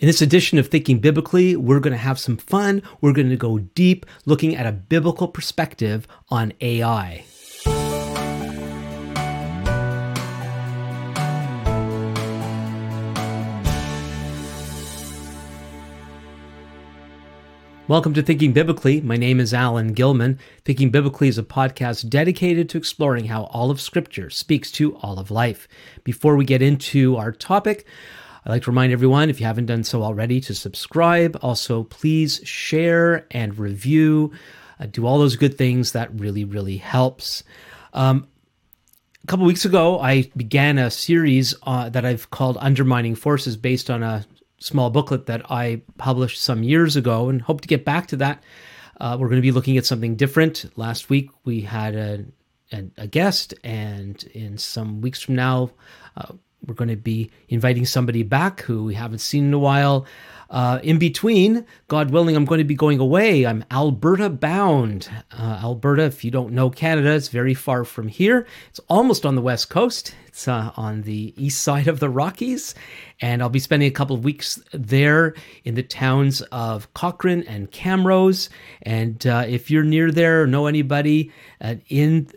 In this edition of Thinking Biblically, we're going to have some fun. We're going to go deep looking at a biblical perspective on AI. Welcome to Thinking Biblically. My name is Alan Gilman. Thinking Biblically is a podcast dedicated to exploring how all of Scripture speaks to all of life. Before we get into our topic, I'd like to remind everyone, if you haven't done so already, to subscribe. Also, please share and review. Uh, do all those good things. That really, really helps. Um, a couple weeks ago, I began a series uh, that I've called Undermining Forces based on a small booklet that I published some years ago and hope to get back to that. Uh, we're going to be looking at something different. Last week, we had a, a, a guest, and in some weeks from now, uh, we're going to be inviting somebody back who we haven't seen in a while. Uh, in between, God willing, I'm going to be going away. I'm Alberta bound. Uh, Alberta, if you don't know Canada, it's very far from here. It's almost on the west coast. It's uh, on the east side of the Rockies. And I'll be spending a couple of weeks there in the towns of Cochrane and Camrose. And uh, if you're near there or know anybody uh, in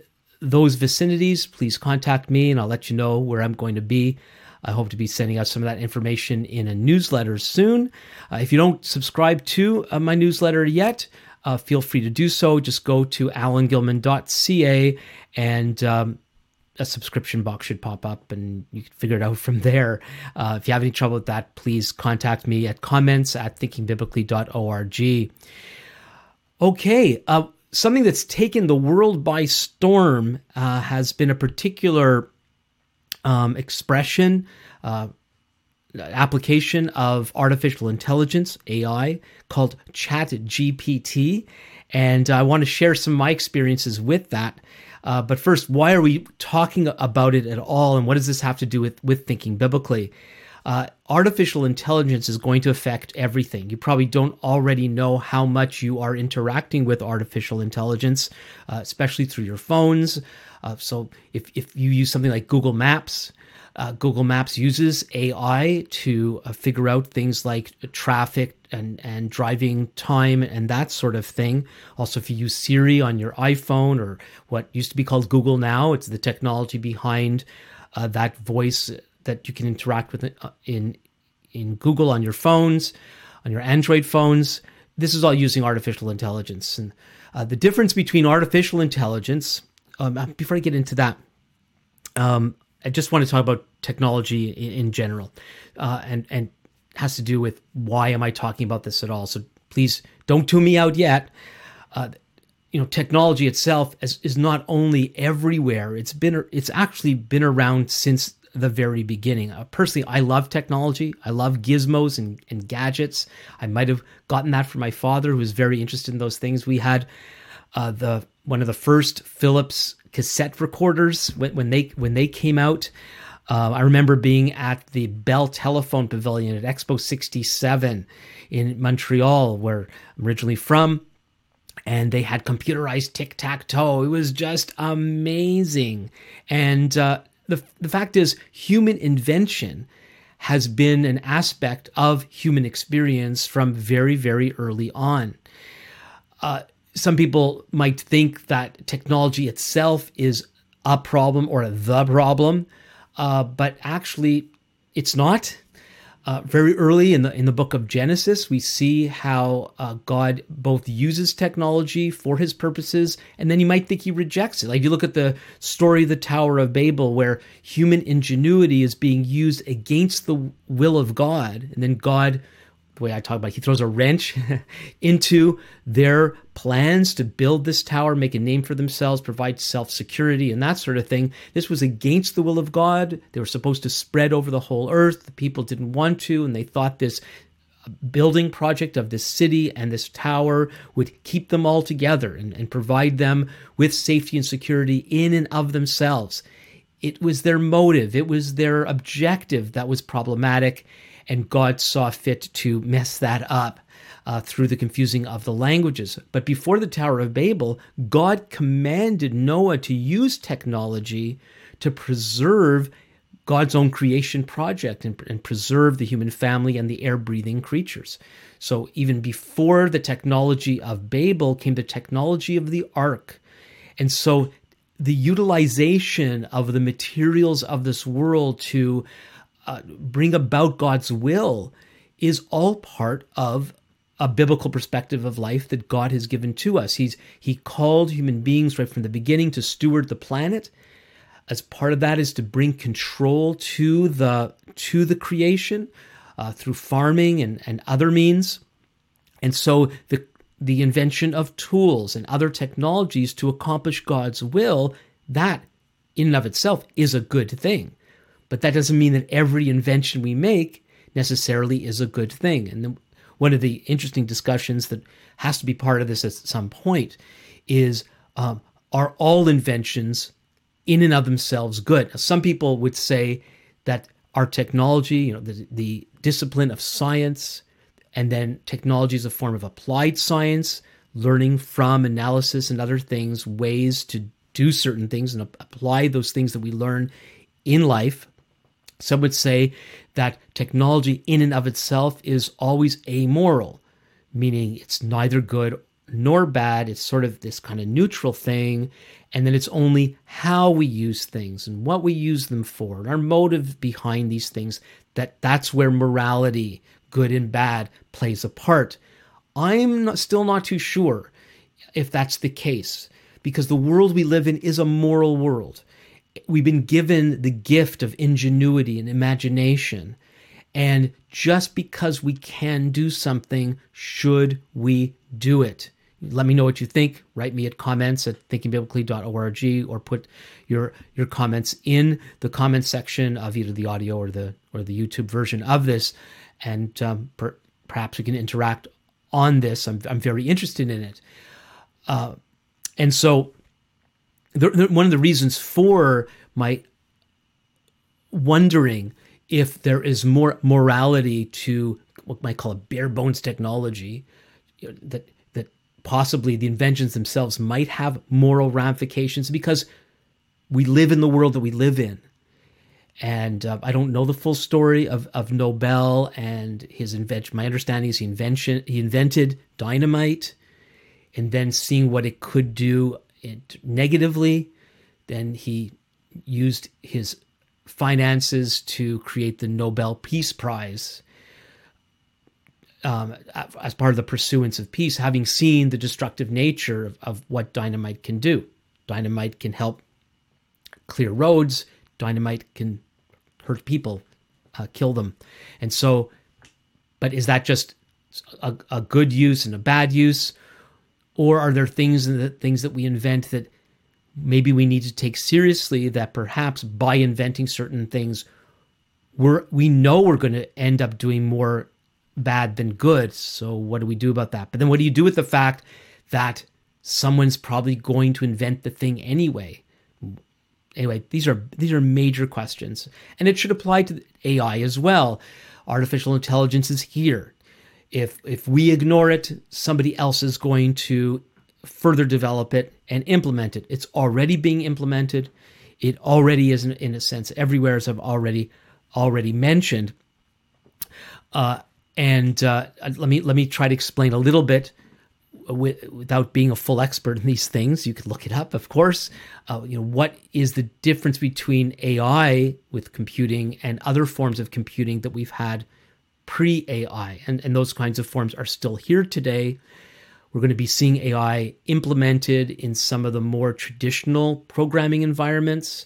those vicinities, please contact me and I'll let you know where I'm going to be. I hope to be sending out some of that information in a newsletter soon. Uh, if you don't subscribe to uh, my newsletter yet, uh, feel free to do so. Just go to alangilman.ca and um, a subscription box should pop up and you can figure it out from there. Uh, if you have any trouble with that, please contact me at comments at thinkingbiblically.org. Okay, uh, something that's taken the world by storm uh, has been a particular um, expression, uh, application of artificial intelligence, AI, called Chat GPT. And I want to share some of my experiences with that. Uh, but first, why are we talking about it at all? And what does this have to do with, with thinking biblically? Uh, artificial intelligence is going to affect everything. You probably don't already know how much you are interacting with artificial intelligence, uh, especially through your phones. Uh, so if, if you use something like Google Maps, uh, Google Maps uses AI to uh, figure out things like traffic and, and driving time and that sort of thing. Also, if you use Siri on your iPhone or what used to be called Google Now, it's the technology behind uh, that voice that you can interact with uh, in in Google on your phones, on your Android phones. This is all using artificial intelligence. And uh, the difference between artificial intelligence, um, uh, before I get into that, um, I just want to talk about technology in, in general, uh, and and has to do with why am I talking about this at all. So please don't tune me out yet. Uh, you know, technology itself is, is not only everywhere. It's been it's actually been around since the very beginning. Uh, personally, I love technology. I love gizmos and, and gadgets. I might have gotten that from my father, who was very interested in those things. We had uh, the one of the first Philips cassette recorders when, when they when they came out. Uh, I remember being at the Bell Telephone Pavilion at Expo 67 in Montreal, where I'm originally from and they had computerized tic tac toe. It was just amazing. And uh, the, the fact is, human invention has been an aspect of human experience from very, very early on. Uh, some people might think that technology itself is a problem or the problem, uh, but actually, it's not. Uh, very early in the in the book of Genesis, we see how uh, God both uses technology for His purposes, and then you might think He rejects it. Like you look at the story of the Tower of Babel, where human ingenuity is being used against the will of God, and then God the way I talk about it, he throws a wrench into their plans to build this tower, make a name for themselves, provide self security, and that sort of thing. This was against the will of God. They were supposed to spread over the whole earth. The people didn't want to, and they thought this building project of this city and this tower would keep them all together and, and provide them with safety and security in and of themselves. It was their motive, it was their objective that was problematic and God saw fit to mess that up. Uh, through the confusing of the languages. But before the Tower of Babel, God commanded Noah to use technology to preserve God's own creation project and, and preserve the human family and the air breathing creatures. So even before the technology of Babel came the technology of the ark. And so the utilization of the materials of this world to uh, bring about God's will is all part of a biblical perspective of life that God has given to us. He's he called human beings right from the beginning to steward the planet. As part of that is to bring control to the to the creation uh, through farming and, and other means. And so the the invention of tools and other technologies to accomplish God's will, that in and of itself is a good thing. But that doesn't mean that every invention we make necessarily is a good thing. And the, one of the interesting discussions that has to be part of this at some point is um, are all inventions in and of themselves good? Now, some people would say that our technology, you know, the, the discipline of science, and then technology is a form of applied science, learning from analysis and other things, ways to do certain things and apply those things that we learn in life. Some would say that technology in and of itself is always amoral, meaning it's neither good nor bad. It's sort of this kind of neutral thing. And then it's only how we use things and what we use them for and our motive behind these things that that's where morality good and bad plays a part. I'm not, still not too sure if that's the case because the world we live in is a moral world. We've been given the gift of ingenuity and imagination. And just because we can do something, should we do it? Let me know what you think. Write me at comments at thinkingbiblically.org or put your your comments in the comment section of either the audio or the or the YouTube version of this and um, per, perhaps we can interact on this. I'm, I'm very interested in it. Uh, and so, the, the, one of the reasons for my wondering if there is more morality to what might call a bare bones technology, you know, that that possibly the inventions themselves might have moral ramifications because we live in the world that we live in and uh, I don't know the full story of, of Nobel and his invention. My understanding is he invention he invented dynamite, and then seeing what it could do it negatively, then he used his finances to create the Nobel Peace Prize. Um, as part of the pursuance of peace, having seen the destructive nature of, of what dynamite can do. Dynamite can help clear roads, dynamite can hurt people, uh, kill them. And so, but is that just a, a good use and a bad use? Or are there things that things that we invent that maybe we need to take seriously that perhaps by inventing certain things we're we know we're going to end up doing more bad than good. So what do we do about that? But then what do you do with the fact that someone's probably going to invent the thing anyway? anyway, these are these are major questions, and it should apply to AI as well. Artificial intelligence is here. If if we ignore it, somebody else is going to further develop it and implement it. It's already being implemented. It already is, in, in a sense, everywhere, as I've already already mentioned. Uh, and uh, let me let me try to explain a little bit without being a full expert in these things, you could look it up, of course. Uh, you know, what is the difference between AI with computing and other forms of computing that we've had pre-AI, and and those kinds of forms are still here today. We're going to be seeing AI implemented in some of the more traditional programming environments.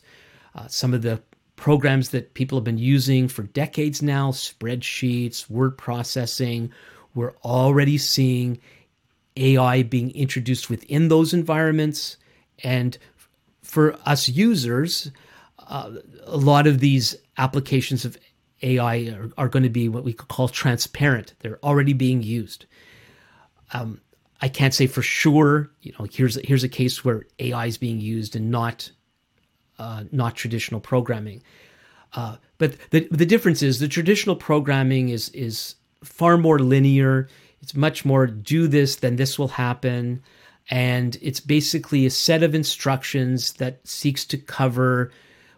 Uh, some of the programs that people have been using for decades now, spreadsheets, word processing. We're already seeing AI being introduced within those environments. And for us users, uh, a lot of these applications of AI are, are, going to be what we could call transparent. They're already being used. Um, I can't say for sure. You know, here's here's a case where AI is being used and not uh, not traditional programming. Uh, but the the difference is the traditional programming is is far more linear. It's much more do this, then this will happen. And it's basically a set of instructions that seeks to cover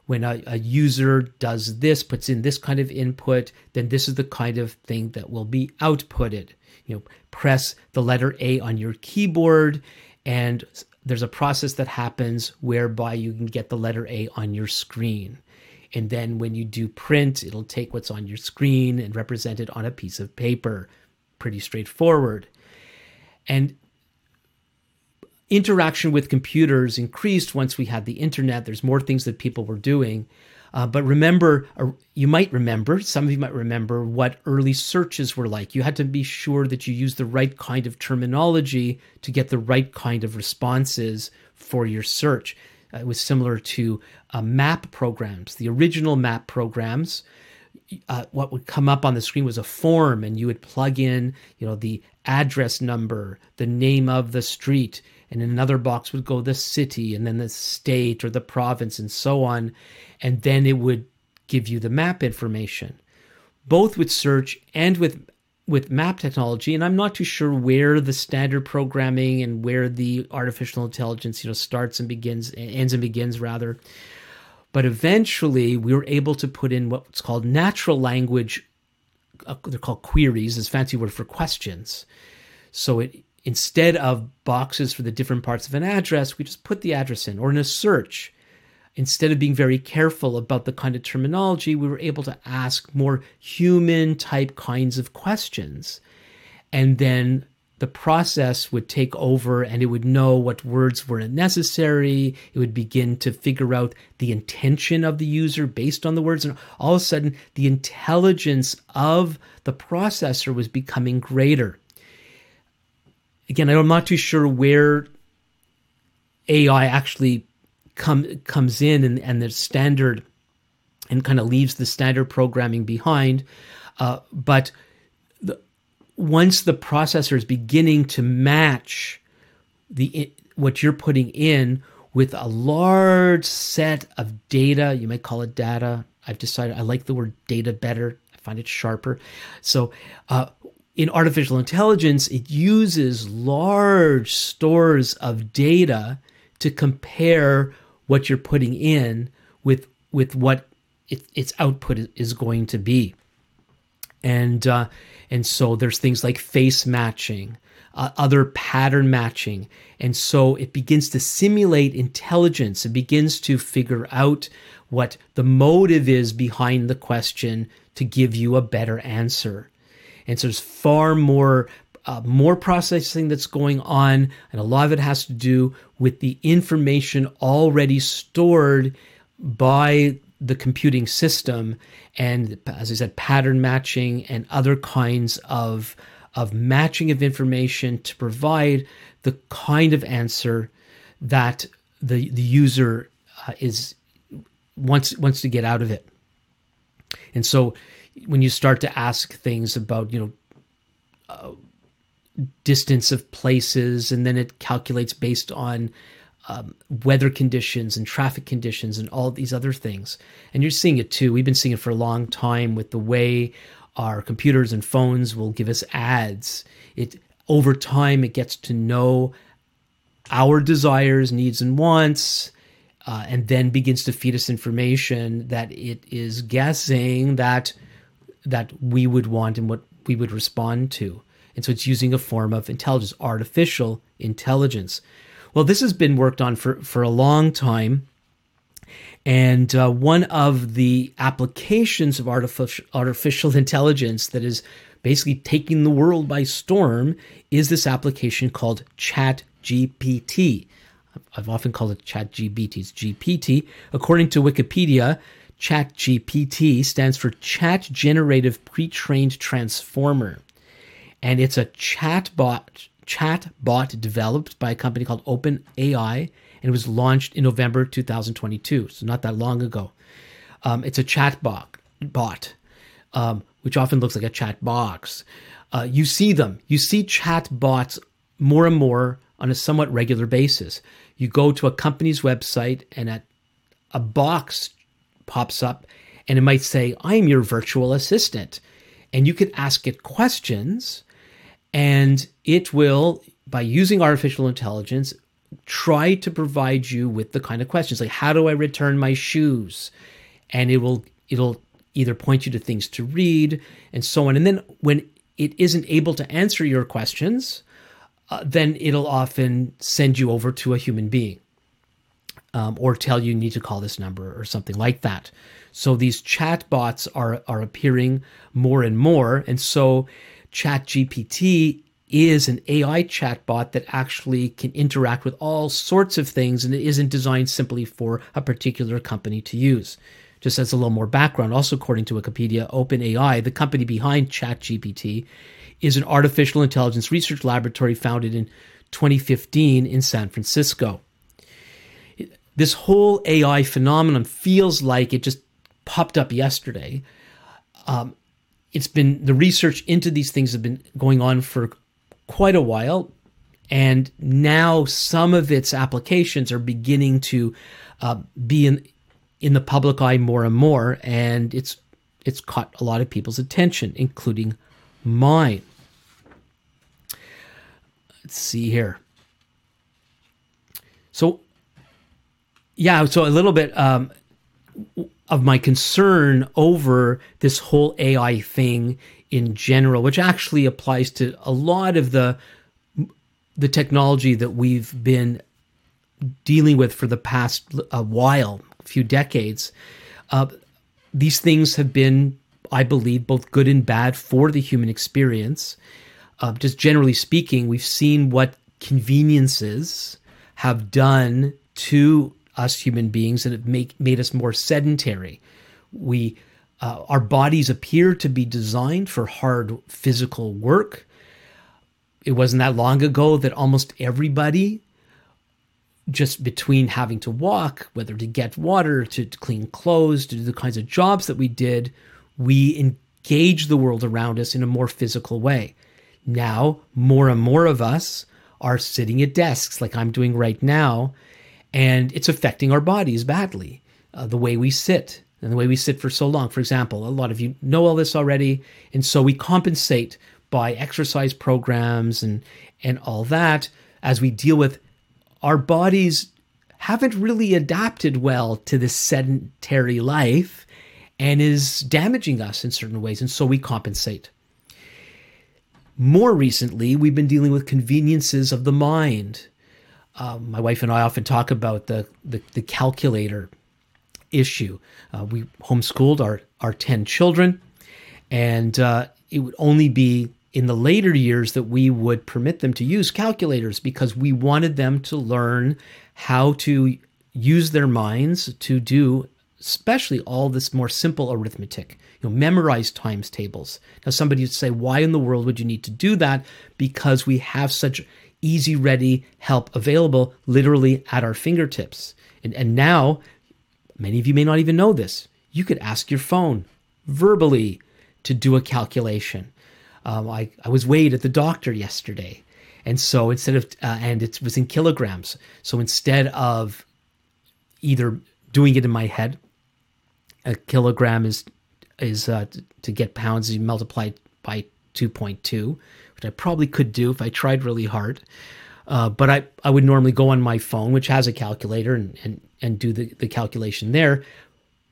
when a, a, user does this, puts in this kind of input, then this is the kind of thing that will be outputted. You know, press the letter A on your keyboard, and there's a process that happens whereby you can get the letter A on your screen. And then when you do print, it'll take what's on your screen and represent it on a piece of paper. Pretty straightforward. And interaction with computers increased once we had the internet. There's more things that people were doing. Uh, but remember, uh, you might remember, some of you might remember what early searches were like. You had to be sure that you used the right kind of terminology to get the right kind of responses for your search. Uh, it was similar to uh, map programs. The original map programs, uh, what would come up on the screen was a form, and you would plug in, you know, the address number, the name of the street, and in another box would go the city and then the state or the province and so on and then it would give you the map information both with search and with with map technology. And i'm not too sure where the standard programming and where the artificial intelligence you know starts and begins ends and begins rather. But eventually we were able to put in what's called natural language uh, they're called queries is fancy word for questions. So it instead of boxes for the different parts of an address, we just put the address in, or in a search. Instead of being very careful about the kind of terminology, we were able to ask more human type kinds of questions. And then the process would take over and it would know what words weren't necessary. It would begin to figure out the intention of the user based on the words. And all of a sudden, the intelligence of the processor was becoming greater again, I'm not too sure where AI actually come comes in and, and the standard and kind of leaves the standard programming behind. Uh, but the, once the processor is beginning to match the what you're putting in with a large set of data, you might call it data. I've decided I like the word data better. I find it sharper. So uh, in artificial intelligence, it uses large stores of data to compare what you're putting in with with what it, its output is going to be. And uh, and so there's things like face matching, uh, other pattern matching, and so it begins to simulate intelligence. It begins to figure out what the motive is behind the question to give you a better answer. And so there's far more uh, more processing that's going on, and a lot of it has to do with the information already stored by the computing system, and as I said, pattern matching and other kinds of of matching of information to provide the kind of answer that the the user uh, is wants wants to get out of it. And so when you start to ask things about you know uh, distance of places and then it calculates based on um, weather conditions and traffic conditions and all these other things. And you're seeing it too. We've been seeing it for a long time with the way our computers and phones will give us ads. It over time it gets to know our desires needs and wants uh, and then begins to feed us information that it is guessing that that we would want and what we would respond to. And so it's using a form of intelligence, artificial intelligence. Well, this has been worked on for, for a long time. And uh, one of the applications of artificial, artificial intelligence that is basically taking the world by storm is this application called ChatGPT. I've often called it ChatGPT. It's GPT. According to Wikipedia, ChatGPT stands for Chat Generative Pre-trained Transformer, and it's a chatbot chatbot developed by a company called OpenAI, and it was launched in November 2022, so not that long ago. Um, it's a chatbot, bot, um, which often looks like a chat box. Uh, you see them. You see chatbots more and more on a somewhat regular basis. You go to a company's website, and at a box pops up and it might say, I'm your virtual assistant. And you can ask it questions, and it will, by using artificial intelligence, try to provide you with the kind of questions like how do I return my shoes? And it will it'll either point you to things to read and so on. And then when it isn't able to answer your questions, uh, then it'll often send you over to a human being um, or tell you, you need to call this number or something like that. So these chat bots are, are appearing more and more. And so ChatGPT is an AI chatbot that actually can interact with all sorts of things and it isn't designed simply for a particular company to use. Just as a little more background, also according to Wikipedia, OpenAI, the company behind ChatGPT, is an artificial intelligence research laboratory founded in 2015 in San Francisco. This whole AI phenomenon feels like it just popped up yesterday. Um, it's been the research into these things have been going on for quite a while, and now some of its applications are beginning to uh, be in in the public eye more and more, and it's it's caught a lot of people's attention, including mine. Let's see here. So, yeah, so a little bit um, of my concern over this whole AI thing in general, which actually applies to a lot of the the technology that we've been dealing with for the past a while, a few decades. Uh, these things have been, I believe, both good and bad for the human experience. Uh, just generally speaking, we've seen what conveniences have done to us human beings and it make, made us more sedentary. We uh, our bodies appear to be designed for hard physical work. It wasn't that long ago that almost everybody, just between having to walk, whether to get water, to, to clean clothes, to do the kinds of jobs that we did, we engage the world around us in a more physical way. Now, more and more of us are sitting at desks like I'm doing right now and it's affecting our bodies badly. Uh, the way we sit and the way we sit for so long. For example, a lot of you know all this already, and so we compensate by exercise programs and and all that as we deal with our bodies haven't really adapted well to this sedentary life and is damaging us in certain ways and so we compensate more recently we've been dealing with conveniences of the mind um, my wife and I often talk about the, the, the calculator issue. Uh, we homeschooled our, our 10 children, and uh, it would only be in the later years that we would permit them to use calculators because we wanted them to learn how to use their minds to do especially all this more simple arithmetic you know memorize times tables now somebody would say why in the world would you need to do that because we have such easy, ready help available literally at our fingertips. And, and now, many of you may not even know this. You could ask your phone verbally to do a calculation. Um, I, I was weighed at the doctor yesterday. And so instead of, uh, and it was in kilograms. So instead of either doing it in my head, a kilogram is, is uh, to get pounds, you multiply by 2.2 which I probably could do if I tried really hard. Uh, but I, I would normally go on my phone, which has a calculator, and, and, and do the, the calculation there.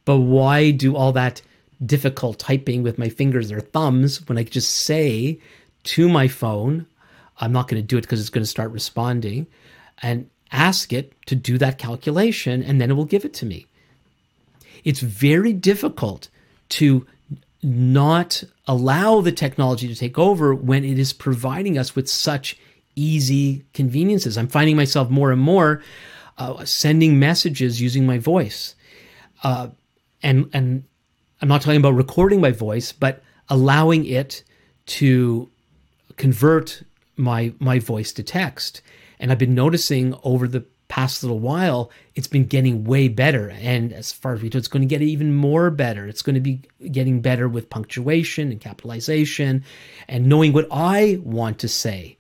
But why do all that difficult typing with my fingers or thumbs when I could just say to my phone, I'm not going to do it because it's going to start responding, and ask it to do that calculation, and then it will give it to me. It's very difficult to not allow the technology to take over when it is providing us with such easy conveniences. I'm finding myself more and more uh, sending messages using my voice, uh, and and I'm not talking about recording my voice, but allowing it to convert my my voice to text. And I've been noticing over the past little while, it's been getting way better. And as far as we know, it's going to get even more better. It's going to be getting better with punctuation and capitalization and knowing what I want to say.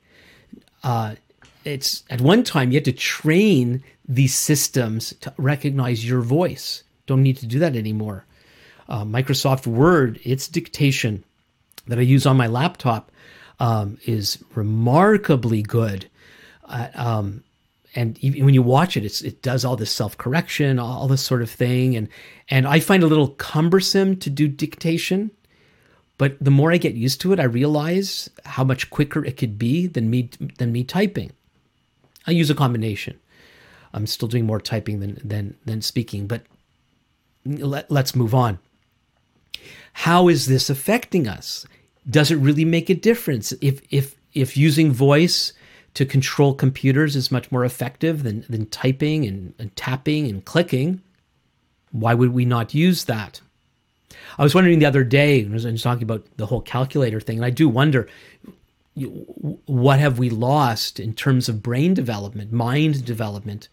Uh, it's at one time you had to train these systems to recognize your voice. Don't need to do that anymore. Uh, Microsoft Word, its dictation that I use on my laptop um, is remarkably good. Uh, um, and when you watch it, it does all this self correction, all this sort of thing, and and I find a little cumbersome to do dictation. But the more I get used to it, I realize how much quicker it could be than me than me typing. I use a combination. I'm still doing more typing than than than speaking, but let, let's move on. How is this affecting us? Does it really make a difference if if if using voice to control computers is much more effective than, than typing and, and tapping and clicking, why would we not use that? I was wondering the other day, I was talking about the whole calculator thing, and I do wonder what have we lost in terms of brain development, mind development,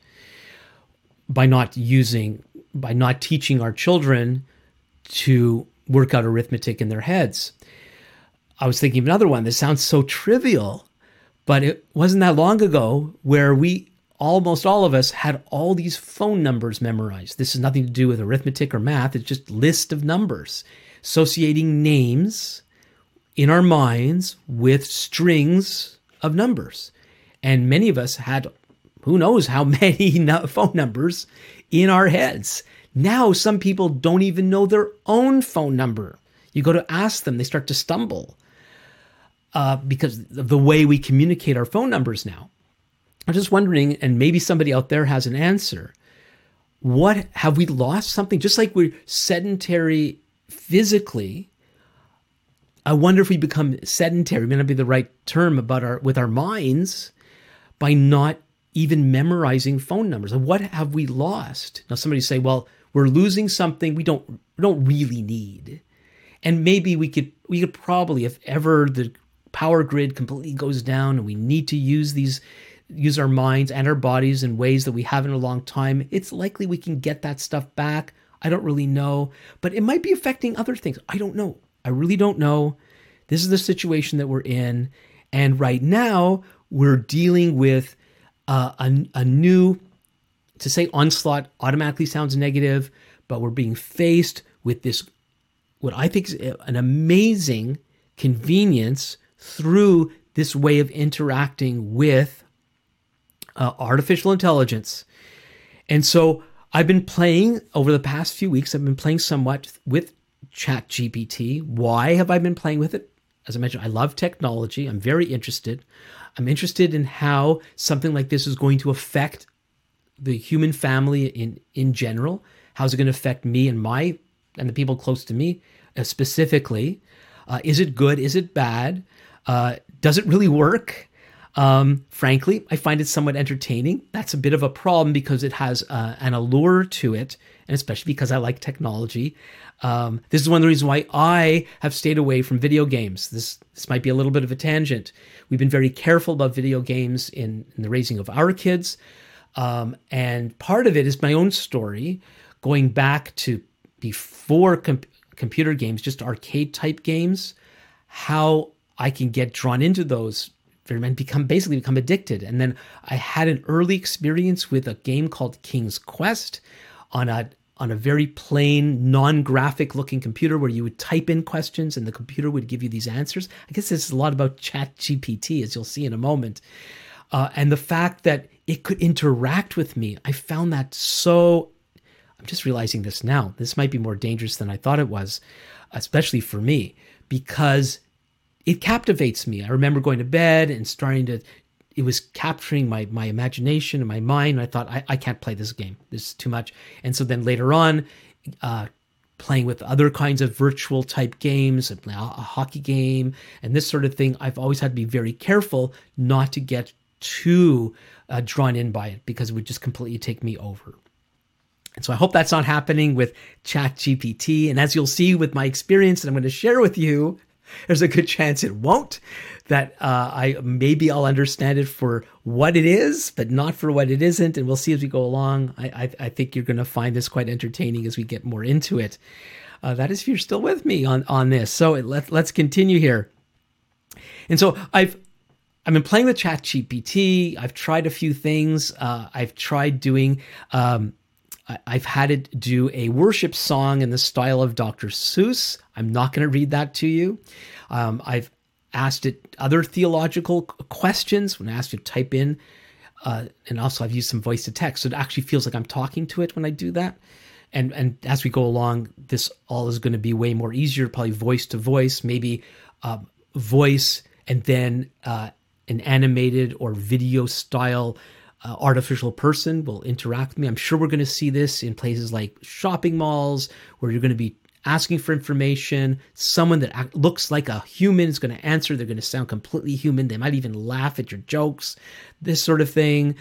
by not using, by not teaching our children to work out arithmetic in their heads. I was thinking of another one that sounds so trivial, but it wasn't that long ago where we almost all of us had all these phone numbers memorized. This has nothing to do with arithmetic or math, it's just list of numbers associating names in our minds with strings of numbers. And many of us had who knows how many phone numbers in our heads. Now, some people don't even know their own phone number. You go to ask them, they start to stumble uh, because of the way we communicate our phone numbers now. I'm just wondering, and maybe somebody out there has an answer. What have we lost something? Just like we're sedentary physically, I wonder if we become sedentary, may not be the right term about our with our minds by not even memorizing phone numbers. What have we lost? Now somebody say, well, we're losing something we don't we don't really need. And maybe we could we could probably, if ever the power grid completely goes down and we need to use these use our minds and our bodies in ways that we haven't in a long time, it's likely we can get that stuff back. I don't really know, but it might be affecting other things. I don't know. I really don't know. This is the situation that we're in. And right now, we're dealing with uh, a, a new, to say onslaught automatically sounds negative, but we're being faced with this, what I think is an amazing convenience through this way of interacting with uh, artificial intelligence. And so I've been playing over the past few weeks, I've been playing somewhat with ChatGPT. Why have I been playing with it? As I mentioned, I love technology. I'm very interested. I'm interested in how something like this is going to affect the human family in, in general. How's it going to affect me and my and the people close to me uh, specifically? Uh, is it good? Is it bad? Uh, does it really work? Um, frankly, I find it somewhat entertaining. That's a bit of a problem because it has uh, an allure to it, and especially because I like technology. Um, this is one of the reasons why I have stayed away from video games. This this might be a little bit of a tangent. We've been very careful about video games in, in the raising of our kids, um, and part of it is my own story, going back to before com- computer games, just arcade type games. How I can get drawn into those and become basically become addicted. And then I had an early experience with a game called King's Quest on a on a very plain, non-graphic looking computer where you would type in questions and the computer would give you these answers. I guess this is a lot about Chat GPT, as you'll see in a moment. Uh, and the fact that it could interact with me, I found that so. I'm just realizing this now. This might be more dangerous than I thought it was, especially for me, because it captivates me. I remember going to bed and starting to it was capturing my my imagination and my mind. I thought I, I can't play this game. This is too much. And so then later on, uh, playing with other kinds of virtual type games, a, a hockey game, and this sort of thing, I've always had to be very careful not to get too uh, drawn in by it because it would just completely take me over. And so I hope that's not happening with ChatGPT. And as you'll see with my experience that I'm going to share with you, there's a good chance it won't. That uh, I maybe I'll understand it for what it is, but not for what it isn't. And we'll see as we go along. I I, I think you're going to find this quite entertaining as we get more into it. Uh, that is if you're still with me on on this. So let let's continue here. And so I've I've been playing with ChatGPT. I've tried a few things. Uh, I've tried doing. Um, I've had it do a worship song in the style of Dr. Seuss. I'm not going to read that to you. Um, I've asked it other theological questions when I asked you to type in uh, and also I've used some voice to text, so it actually feels like I'm talking to it when I do that. And and as we go along, this all is going to be way more easier, probably voice to voice, maybe uh, voice and then uh, an animated or video style uh, artificial person will interact with me. I'm sure we're going to see this in places like shopping malls where you're going to be asking for information. Someone that act, looks like a human is going to answer. They're going to sound completely human. They might even laugh at your jokes, this sort of thing.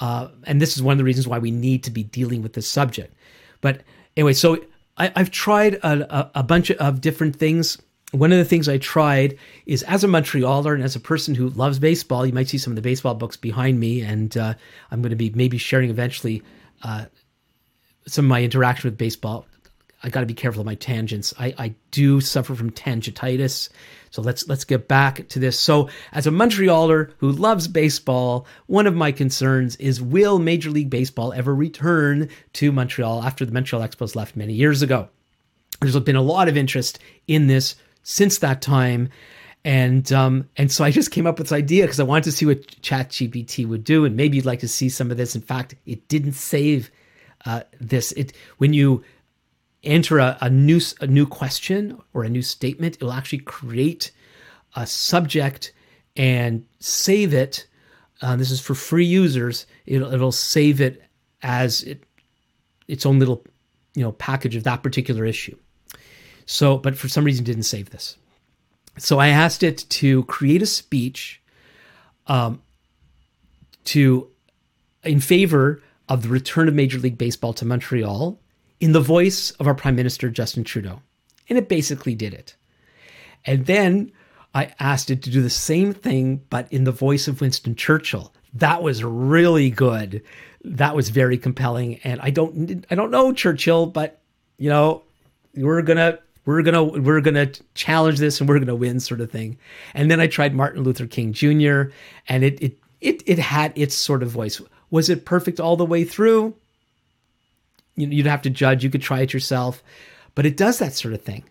Uh, and this is one of the reasons why we need to be dealing with this subject. But anyway, so I, have tried a, a, a bunch of different things one of the things I tried is as a Montrealer and as a person who loves baseball, you might see some of the baseball books behind me, and uh, I'm going to be maybe sharing eventually uh, some of my interaction with baseball. I got to be careful of my tangents. I, I do suffer from tangentitis, so let's let's get back to this. So, as a Montrealer who loves baseball, one of my concerns is will Major League Baseball ever return to Montreal after the Montreal Expos left many years ago? There's been a lot of interest in this since that time. And um, and so I just came up with this idea because I wanted to see what ChatGPT would do, and maybe you'd like to see some of this. In fact, it didn't save uh, this. It when you enter a, a new a new question or a new statement, it will actually create a subject and save it. Uh, this is for free users. It'll, it'll save it as it, its own little you know package of that particular issue. So, but for some reason didn't save this. So I asked it to create a speech um, to in favor of the return of Major League Baseball to Montreal in the voice of our Prime Minister Justin Trudeau. And it basically did it. And then I asked it to do the same thing, but in the voice of Winston Churchill. That was really good. That was very compelling. And I don't I don't know Churchill, but you know, we're gonna we're gonna we're gonna challenge this and we're gonna win sort of thing. And then i tried martin luther king jr and it it it, it had its sort of voice. Was it perfect all the way through? You'd have to judge you could try it yourself but it does that sort of thing.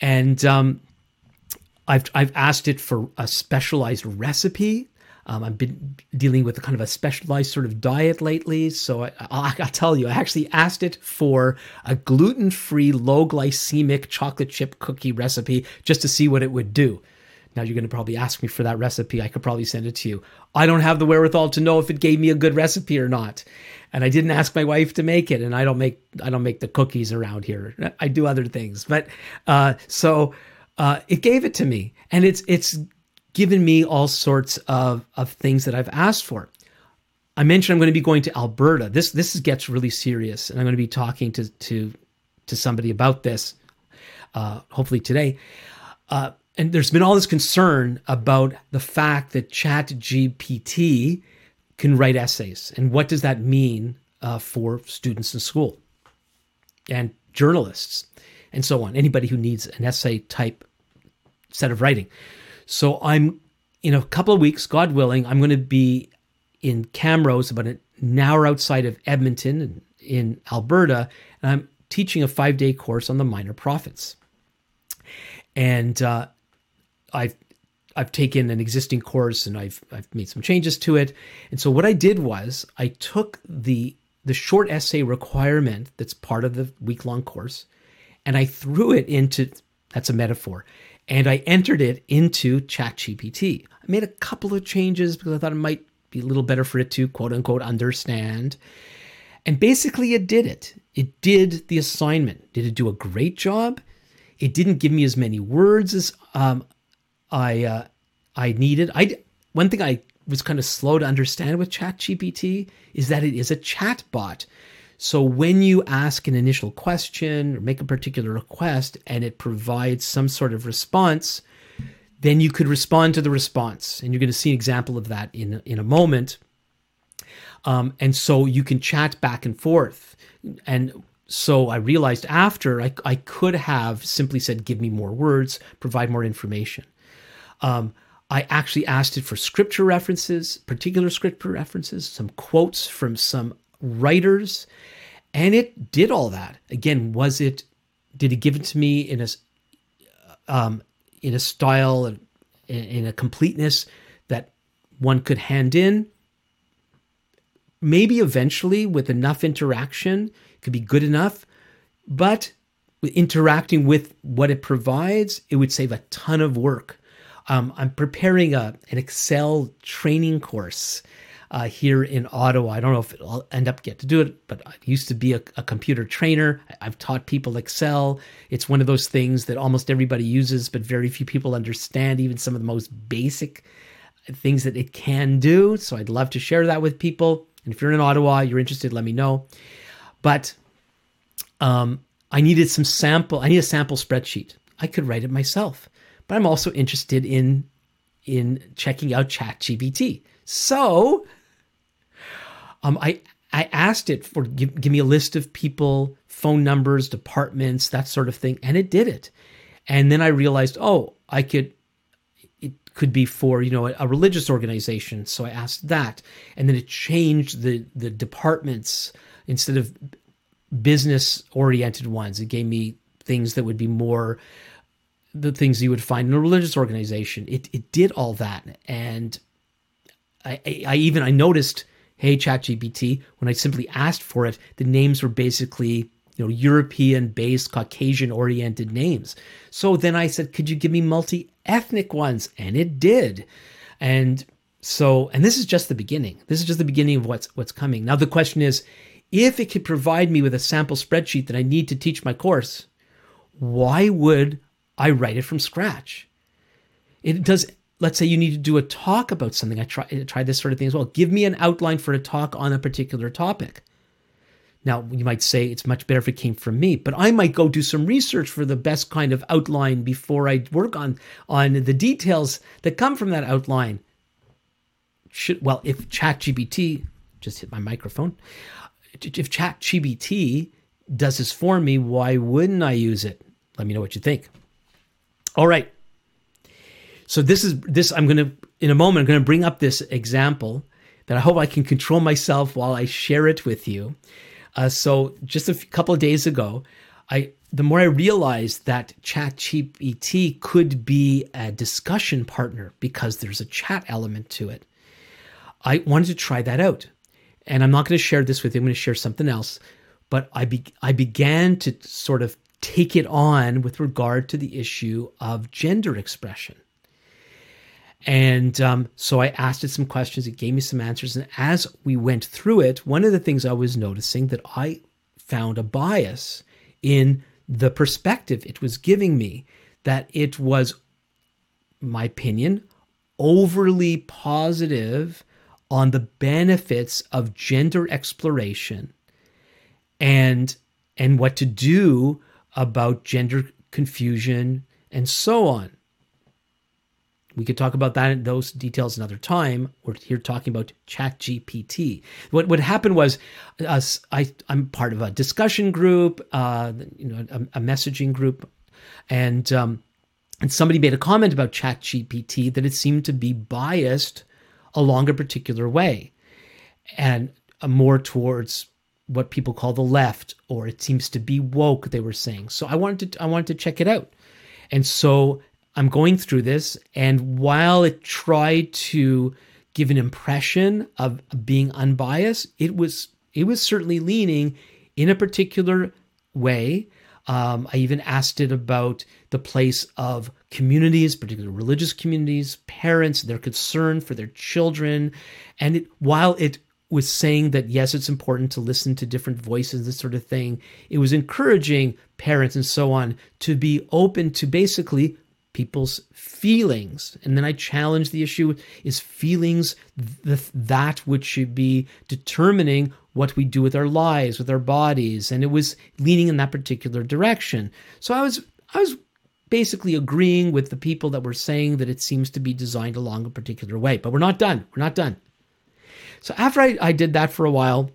And um, I've, I've asked it for a specialized recipe um, I've been dealing with a kind of a specialized sort of diet lately. So I, I, I tell you, I actually asked it for a gluten free, low glycemic chocolate chip cookie recipe just to see what it would do. Now you're going to probably ask me for that recipe. I could probably send it to you. I don't have the wherewithal to know if it gave me a good recipe or not. And I didn't ask my wife to make it, and I don't make I don't make the cookies around here. I do other things, but uh, so uh, it gave it to me, and it's it's given me all sorts of, of things that I've asked for. I mentioned I'm going to be going to Alberta. This this gets really serious, and I'm going to be talking to to to somebody about this, uh, hopefully today. Uh, and there's been all this concern about the fact that Chat GPT can write essays, and what does that mean uh, for students in school and journalists and so on. Anybody who needs an essay type set of writing. So I'm in a couple of weeks, God willing, I'm going to be in Camrose, about an hour outside of Edmonton in Alberta, and I'm teaching a five day course on the minor prophets. And uh, I've I've taken an existing course and I've I've made some changes to it. And so what I did was I took the the short essay requirement that's part of the week long course, and I threw it into that's a metaphor and I entered it into ChatGPT. I made a couple of changes because I thought it might be a little better for it to quote unquote understand. And basically, it did it. It did the assignment. Did it do a great job? It didn't give me as many words as um, I uh, I needed. I one thing I was kind of slow to understand with ChatGPT is that it is a chat bot. So when you ask an initial question or make a particular request and it provides some sort of response, then you could respond to the response. And you're going to see an example of that in, in a moment. Um, and so you can chat back and forth. And so I realized after I, I could have simply said, give me more words, provide more information. Um, I actually asked it for scripture references, particular scripture references, some quotes from some writers, and it did all that. Again, was it? Did it give it to me in a um, in a style in, in a completeness that one could hand in? maybe eventually with enough interaction could be good enough, but interacting with what it provides, it would save a ton of work. Um, I'm preparing a, an Excel training course uh, here in Ottawa. I don't know if I'll end up get to do it, but I used to be a, a, computer trainer. I've taught people Excel. It's one of those things that almost everybody uses, but very few people understand even some of the most basic things that it can do. So I'd love to share that with people. And if you're in Ottawa, you're interested, let me know. But um, I needed some sample. I need a sample spreadsheet. I could write it myself, but I'm also interested in in checking out ChatGPT. So um, I I asked it for give, give me a list of people, phone numbers, departments, that sort of thing, and it did it. And then I realized, oh, I could it could be for you know a, a religious organization. So I asked that, and then it changed the the departments instead of business oriented ones. It gave me things that would be more the things you would find in a religious organization. It it did all that, and I, I, I even I noticed, hey ChatGPT, when I simply asked for it, the names were basically you know European based Caucasian oriented names. So then I said, could you give me multi ethnic ones? And it did, and so and this is just the beginning. This is just the beginning of what's what's coming. Now the question is if it could provide me with a sample spreadsheet that I need to teach my course, why would I write it from scratch? It does. Let's say you need to do a talk about something. I try I try this sort of thing as well. Give me an outline for a talk on a particular topic. Now, you might say it's much better if it came from me, but I might go do some research for the best kind of outline before I work on on the details that come from that outline. Should well, if ChatGPT just hit my microphone, if ChatGPT does this for me, why wouldn't I use it? Let me know what you think. All right. So this is this. I'm gonna in a moment. I'm gonna bring up this example that I hope I can control myself while I share it with you. Uh, so just a couple of days ago, I the more I realized that ChatGPT could be a discussion partner because there's a chat element to it, I wanted to try that out and I'm not going to share this with you. I'm going to share something else. But I be, I began to sort of take it on with regard to the issue of gender expression. And um, so I asked it some questions. It gave me some answers. And as we went through it, one of the things I was noticing that I found a bias in the perspective it was giving me, that it was, my opinion, overly positive on the benefits of gender exploration and and what to do about gender confusion and so on. We could talk about that in those details another time. We're here talking about ChatGPT. What what happened was, uh, I I'm part of a discussion group, uh, you know, a, a messaging group, and um, and somebody made a comment about ChatGPT that it seemed to be biased along a particular way and more towards what people call the left or it seems to be woke they were saying so i wanted to i wanted to check it out and so i'm going through this and while it tried to give an impression of being unbiased it was it was certainly leaning in a particular way um, I even asked it about the place of communities, particularly religious communities, parents, their concern for their children. And it, while it was saying that, yes, it's important to listen to different voices, this sort of thing, it was encouraging parents and so on to be open to basically people's feelings. And then I challenge the issue is feelings the, that which should be determining what we do with our lives, with our bodies. And it was leaning in that particular direction. So I was, I was basically agreeing with the people that were saying that it seems to be designed along a particular way. But we're not done. We're not done. So after I, I did that for a while,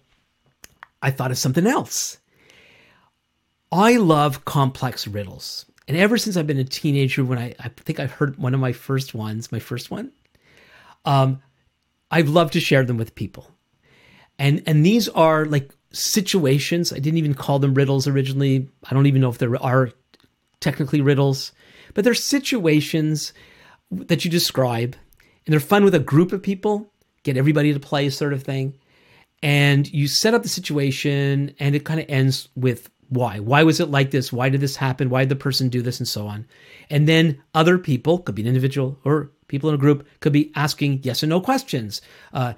I thought of something else. I love complex riddles. And ever since I've been a teenager, when I, I think I heard one of my first ones, my first one, um, I've loved to share them with people. And and these are like situations. I didn't even call them riddles originally. I don't even know if there are technically riddles, but they're situations that you describe, and they're fun with a group of people. Get everybody to play, sort of thing. and you set up the situation and it kind of ends with why? Why was it like this? Why did this happen? Why did the person do this? And so on. And then other people could be an individual or people in a group could be asking yes or no questions. Uh,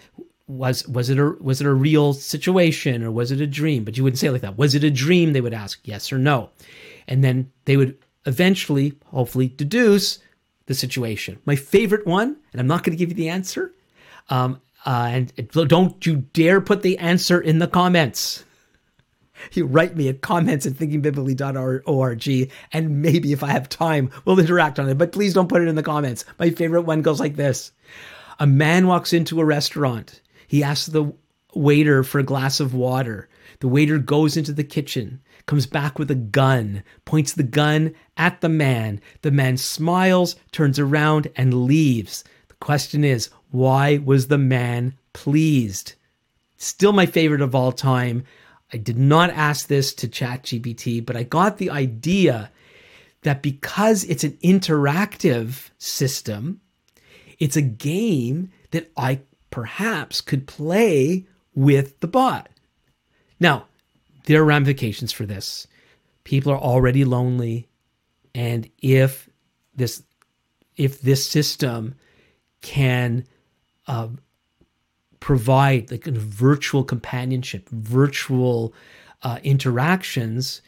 was was it a was it a real situation or was it a dream? But you wouldn't say it like that. Was it a dream? They would ask yes or no. And then they would eventually hopefully deduce the situation. My favorite one and i'm not going to give you the answer um, uh, and don't you dare put the answer in the comments. You write me at comments at thinkingbiblically.org, and maybe if I have time, we'll interact on it. But please don't put it in the comments. My favorite one goes like this A man walks into a restaurant. He asks the waiter for a glass of water. The waiter goes into the kitchen, comes back with a gun, points the gun at the man. The man smiles, turns around, and leaves. The question is, why was the man pleased? Still my favorite of all time. I did not ask this to ChatGPT, but I got the idea that because it's an interactive system, it's a game that I perhaps could play with the bot. Now, there are ramifications for this. People are already lonely, and if this if this system can uh, provide like virtual companionship, virtual uh, interactions,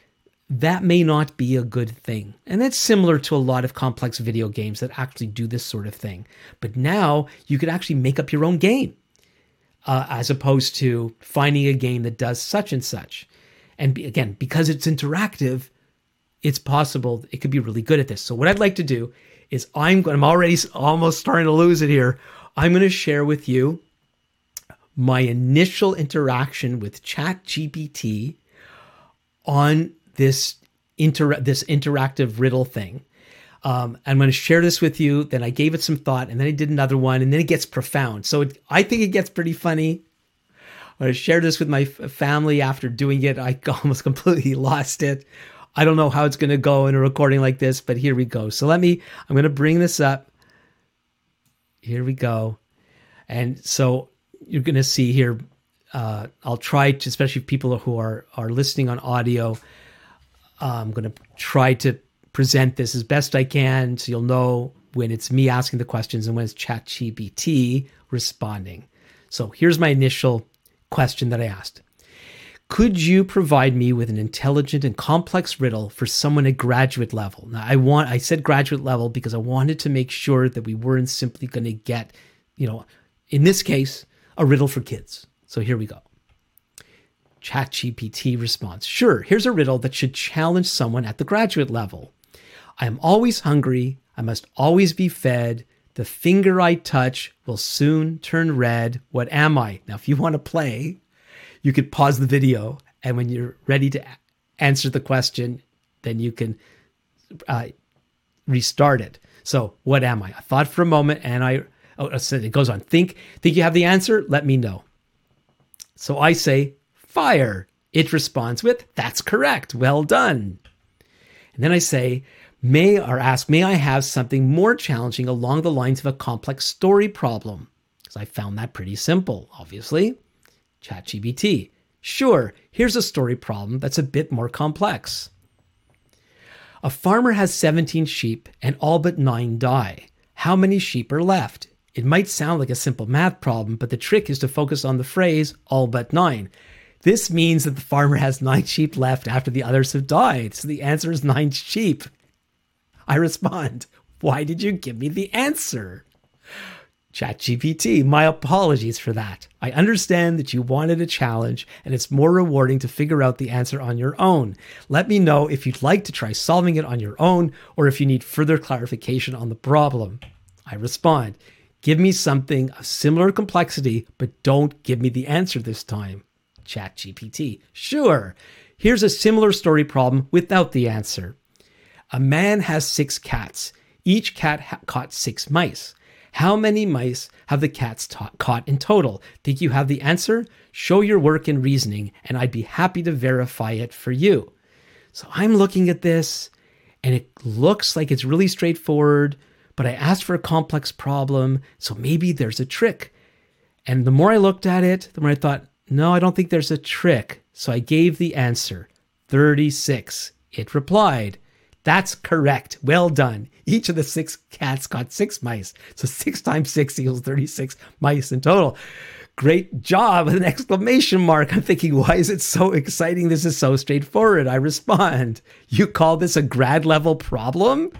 that may not be a good thing. And that's similar to a lot of complex video games that actually do this sort of thing. But now you could actually make up your own game uh, as opposed to finding a game that does such and such. And be, again, because it's interactive, it's possible it could be really good at this. So what I'd like to do is I'm I'm already almost starting to lose it here. I'm going to share with you my initial interaction with ChatGPT on this inter- this interactive riddle thing. Um, I'm going to share this with you. Then I gave it some thought, and then I did another one, and then it gets profound. So it, I think it gets pretty funny. I shared this with my family after doing it. I almost completely lost it. I don't know how it's going to go in a recording like this, but here we go. So let me, I'm going to bring this up here we go. And so you're going to see here. Uh, I'll try to, especially people who are are listening on audio. Uh, I'm going to try to present this as best I can, so you'll know when it's me asking the questions and when it's ChatGPT responding. So here's my initial question that I asked. Could you provide me with an intelligent and complex riddle for someone at graduate level? Now, I want I said graduate level because I wanted to make sure that we weren't simply going to get, you know, in this case, a riddle for kids. So here we go. ChatGPT response. Sure, here's a riddle that should challenge someone at the graduate level. I am always hungry. I must always be fed. The finger I touch will soon turn red. What am I? Now, if you want to play, you could pause the video and when you're ready to answer the question, then you can uh, restart it. So, what am I? I thought for a moment and I, oh, it goes on. Think, think you have the answer? Let me know. So I say, fire. It responds with, that's correct. Well done. And then I say, may or ask, may I have something more challenging along the lines of a complex story problem? Because I found that pretty simple, obviously. ChatGPT. Sure, here's a story problem that's a bit more complex. A farmer has 17 sheep and all but nine die. How many sheep are left? It might sound like a simple math problem, but the trick is to focus on the phrase all but nine. This means that the farmer has nine sheep left after the others have died. So the answer is nine sheep. I respond, Why did you give me the answer? ChatGPT, my apologies for that. I understand that you wanted a challenge and it's more rewarding to figure out the answer on your own. Let me know if you'd like to try solving it on your own or if you need further clarification on the problem. I respond, give me something of similar complexity, but don't give me the answer this time. ChatGPT, sure. Here's a similar story problem without the answer. A man has six cats. Each cat ha- caught six mice. How many mice have the cats ta- caught in total? Think you have the answer? Show your work and reasoning, and I'd be happy to verify it for you. So I'm looking at this, and it looks like it's really straightforward, but I asked for a complex problem, so maybe there's a trick. And the more I looked at it, the more I thought, No, I don't think there's a trick. So I gave the answer 36. It replied, That's correct. Well done. Each of the six cats got six mice. So six times six equals 36 mice in total. Great job with an exclamation mark. I'm thinking, why is it so exciting? This is so straightforward. I respond, You call this a grad level problem?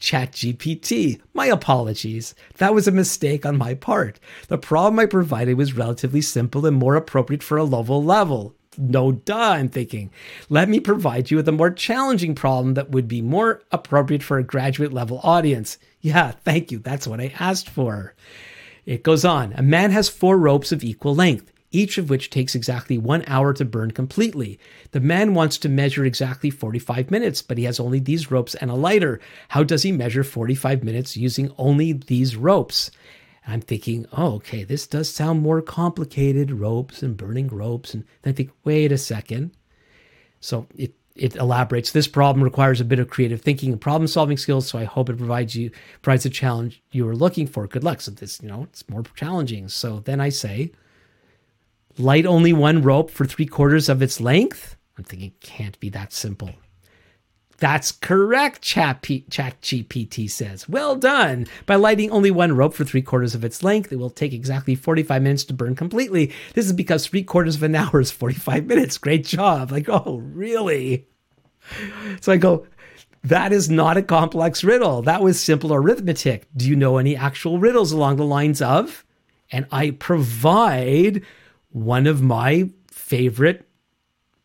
ChatGPT. My apologies. That was a mistake on my part. The problem I provided was relatively simple and more appropriate for a level level. No duh, I'm thinking. Let me provide you with a more challenging problem that would be more appropriate for a graduate level audience. Yeah, thank you. That's what I asked for. It goes on. A man has four ropes of equal length each of which takes exactly one hour to burn completely. The man wants to measure exactly 45 minutes, but he has only these ropes and a lighter. How does he measure 45 minutes using only these ropes? I'm thinking, oh, okay, this does sound more complicated ropes and burning ropes. And I think, wait a second. So it it elaborates this problem requires a bit of creative thinking and problem solving skills so i hope it provides you provides the challenge you are looking for good luck so this you know it's more challenging so then i say light only one rope for three quarters of its length? I'm thinking, can't be that simple. That's correct, Chat, GPT says. Well done. By lighting only one rope for three quarters of its length, it will take exactly 45 minutes to burn completely. This is because three quarters of an hour is 45 minutes. Great job. Like, oh, really? So I go, that is not a complex riddle. That was simple arithmetic. Do you know any actual riddles along the lines of? And I provide one of my favorite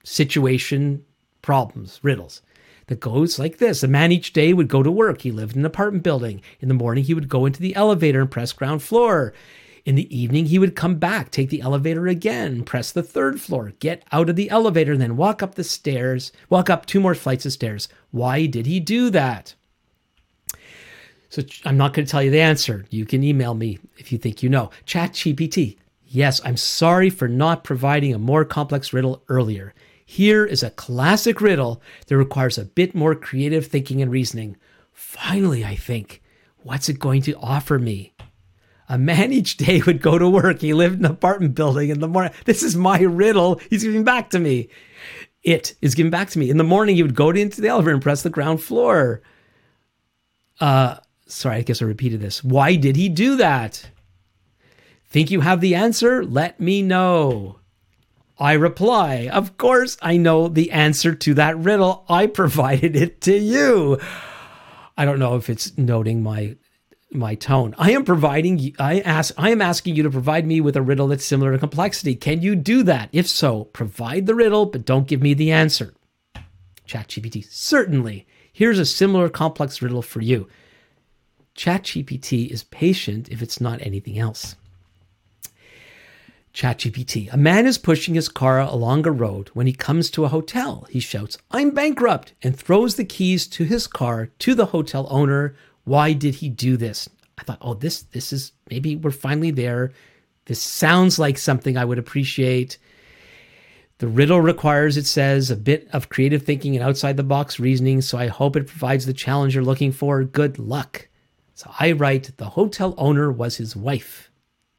situation problems, riddles, that goes like this A man each day would go to work. He lived in an apartment building. In the morning, he would go into the elevator and press ground floor. In the evening, he would come back, take the elevator again, press the third floor, get out of the elevator, and then walk up the stairs, walk up two more flights of stairs. Why did he do that? So I'm not going to tell you the answer. You can email me if you think you know. Chat GPT. Yes, I'm sorry for not providing a more complex riddle earlier. Here is a classic riddle that requires a bit more creative thinking and reasoning. Finally, I think, what's it going to offer me? A man each day would go to work. He lived in an apartment building in the morning. This is my riddle. He's giving back to me. It is given back to me. In the morning, he would go into the elevator and press the ground floor. Uh, sorry, I guess I repeated this. Why did he do that? Think you have the answer? Let me know. I reply, Of course, I know the answer to that riddle. I provided it to you. I don't know if it's noting my my tone. I am providing I ask I am asking you to provide me with a riddle that's similar to complexity. Can you do that? If so, provide the riddle, but don't give me the answer. ChatGPT, certainly. Here's a similar complex riddle for you. ChatGPT is patient if it's not anything else. ChatGPT. A man is pushing his car along a road. When he comes to a hotel, he shouts, I'm bankrupt, and throws the keys to his car to the hotel owner. Why did he do this? I thought, oh, this this is maybe we're finally there. This sounds like something I would appreciate. The riddle requires, it says, a bit of creative thinking and outside the box reasoning, so I hope it provides the challenge you're looking for. Good luck. So I write, the hotel owner was his wife.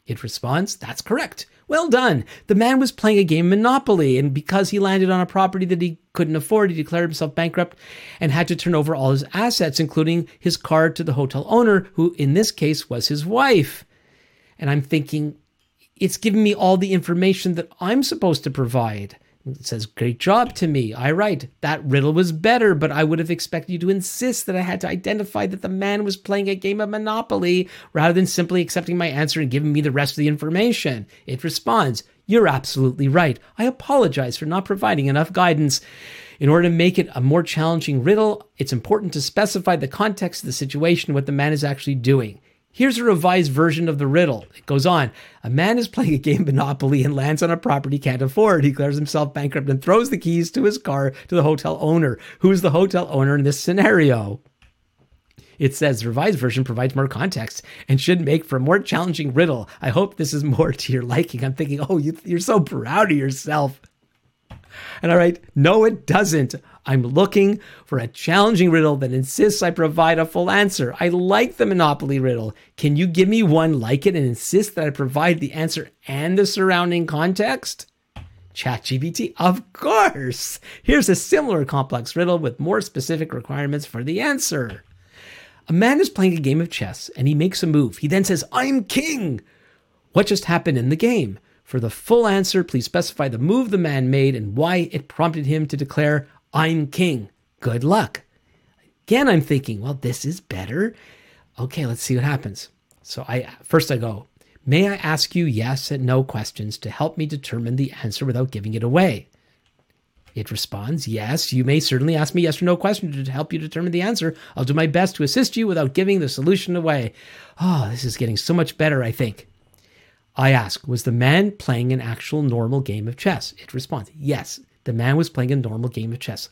It responds, that's correct. Well done. The man was playing a game Monopoly, and because he landed on a property that he couldn't afford, he declared himself bankrupt and had to turn over all his assets, including his car to the hotel owner, who in this case was his wife. And I'm thinking, it's giving me all the information that I'm supposed to provide. It says, Great job to me. I write, That riddle was better, but I would have expected you to insist that I had to identify that the man was playing a game of Monopoly rather than simply accepting my answer and giving me the rest of the information. It responds, You're absolutely right. I apologize for not providing enough guidance. In order to make it a more challenging riddle, it's important to specify the context of the situation, what the man is actually doing. Here's a revised version of the riddle. It goes on A man is playing a game of Monopoly and lands on a property he can't afford. He declares himself bankrupt and throws the keys to his car to the hotel owner. Who is the hotel owner in this scenario? It says the revised version provides more context and should make for a more challenging riddle. I hope this is more to your liking. I'm thinking, oh, you, you're so proud of yourself. And I write, no, it doesn't. I'm looking for a challenging riddle that insists I provide a full answer. I like the Monopoly riddle. Can you give me one like it and insist that I provide the answer and the surrounding context? ChatGPT, of course. Here's a similar complex riddle with more specific requirements for the answer. A man is playing a game of chess and he makes a move. He then says, I'm king. What just happened in the game? For the full answer, please specify the move the man made and why it prompted him to declare, I'm king. Good luck. Again, I'm thinking, well, this is better. Okay, let's see what happens. So I first I go, may I ask you yes and no questions to help me determine the answer without giving it away? It responds, Yes, you may certainly ask me yes or no questions to help you determine the answer. I'll do my best to assist you without giving the solution away. Oh, this is getting so much better, I think. I ask, Was the man playing an actual normal game of chess? It responds, Yes, the man was playing a normal game of chess.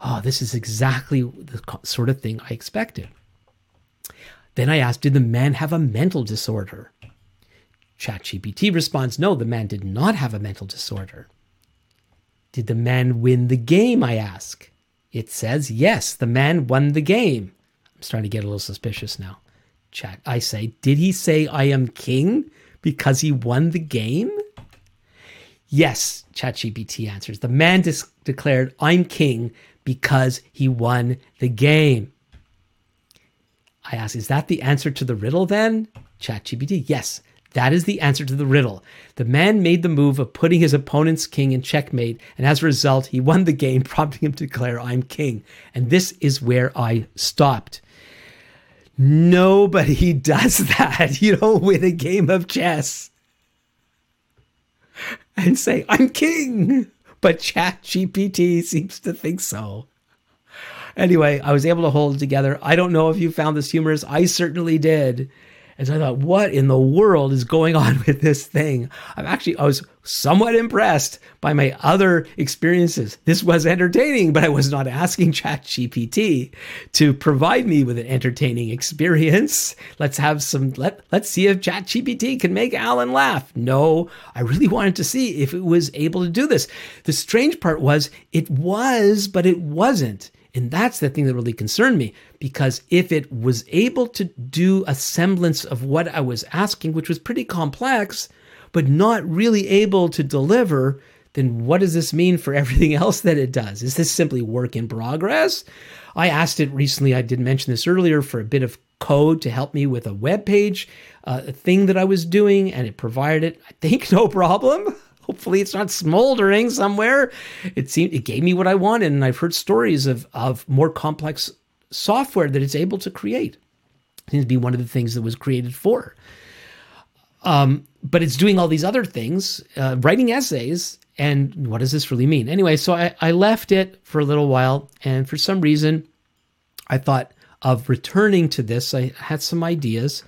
Oh, this is exactly the sort of thing I expected. Then I asked, Did the man have a mental disorder? ChatGPT responds, No, the man did not have a mental disorder. Did the man win the game? I ask. It says, yes, the man won the game. I'm starting to get a little suspicious now. Chat, I say, did he say I am king because he won the game? Yes, ChatGPT answers. The man dis- declared, I'm king because he won the game. I ask, is that the answer to the riddle then? ChatGPT, yes. That is the answer to the riddle. The man made the move of putting his opponent's king in checkmate, and as a result, he won the game, prompting him to declare, I'm king. And this is where I stopped. Nobody does that. You don't win a game of chess and say, I'm king. But ChatGPT seems to think so. Anyway, I was able to hold it together. I don't know if you found this humorous. I certainly did. And so I thought, what in the world is going on with this thing? I'm actually, I was somewhat impressed by my other experiences. This was entertaining, but I was not asking ChatGPT to provide me with an entertaining experience. Let's have some, let, let's see if ChatGPT can make Alan laugh. No, I really wanted to see if it was able to do this. The strange part was it was, but it wasn't. And that's the thing that really concerned me because if it was able to do a semblance of what I was asking, which was pretty complex, but not really able to deliver, then what does this mean for everything else that it does? Is this simply work in progress? I asked it recently, I did mention this earlier, for a bit of code to help me with a web page, uh, a thing that I was doing, and it provided it, I think, no problem. Hopefully, it's not smoldering somewhere. It seemed it gave me what I wanted, and I've heard stories of of more complex software that it's able to create. It seems to be one of the things that was created for. Um, but it's doing all these other things, uh, writing essays. And what does this really mean? Anyway, so I, I left it for a little while, and for some reason, I thought of returning to this. I had some ideas,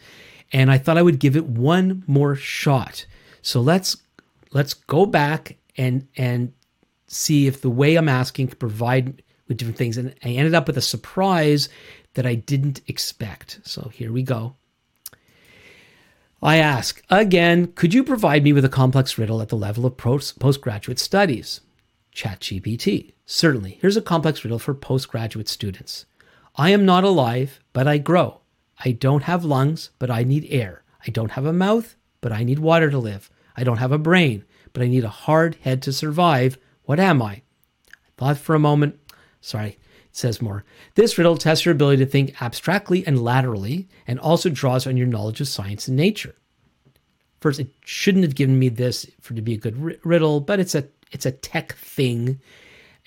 and I thought I would give it one more shot. So let's let's go back and and see if the way I'm asking can provide with different things. And I ended up with a surprise that I didn't expect. So here we go. I ask again, could you provide me with a complex riddle at the level of postgraduate studies? ChatGPT. Certainly. Here's a complex riddle for postgraduate students. I am not alive, but I grow. I don't have lungs, but I need air. I don't have a mouth, but I need water to live. I don't have a brain, but I need a hard head to survive. What am I? I thought for a moment. Sorry, it says more. This riddle tests your ability to think abstractly and laterally, and also draws on your knowledge of science and nature. First, it shouldn't have given me this for to be a good riddle, but it's a it's a tech thing,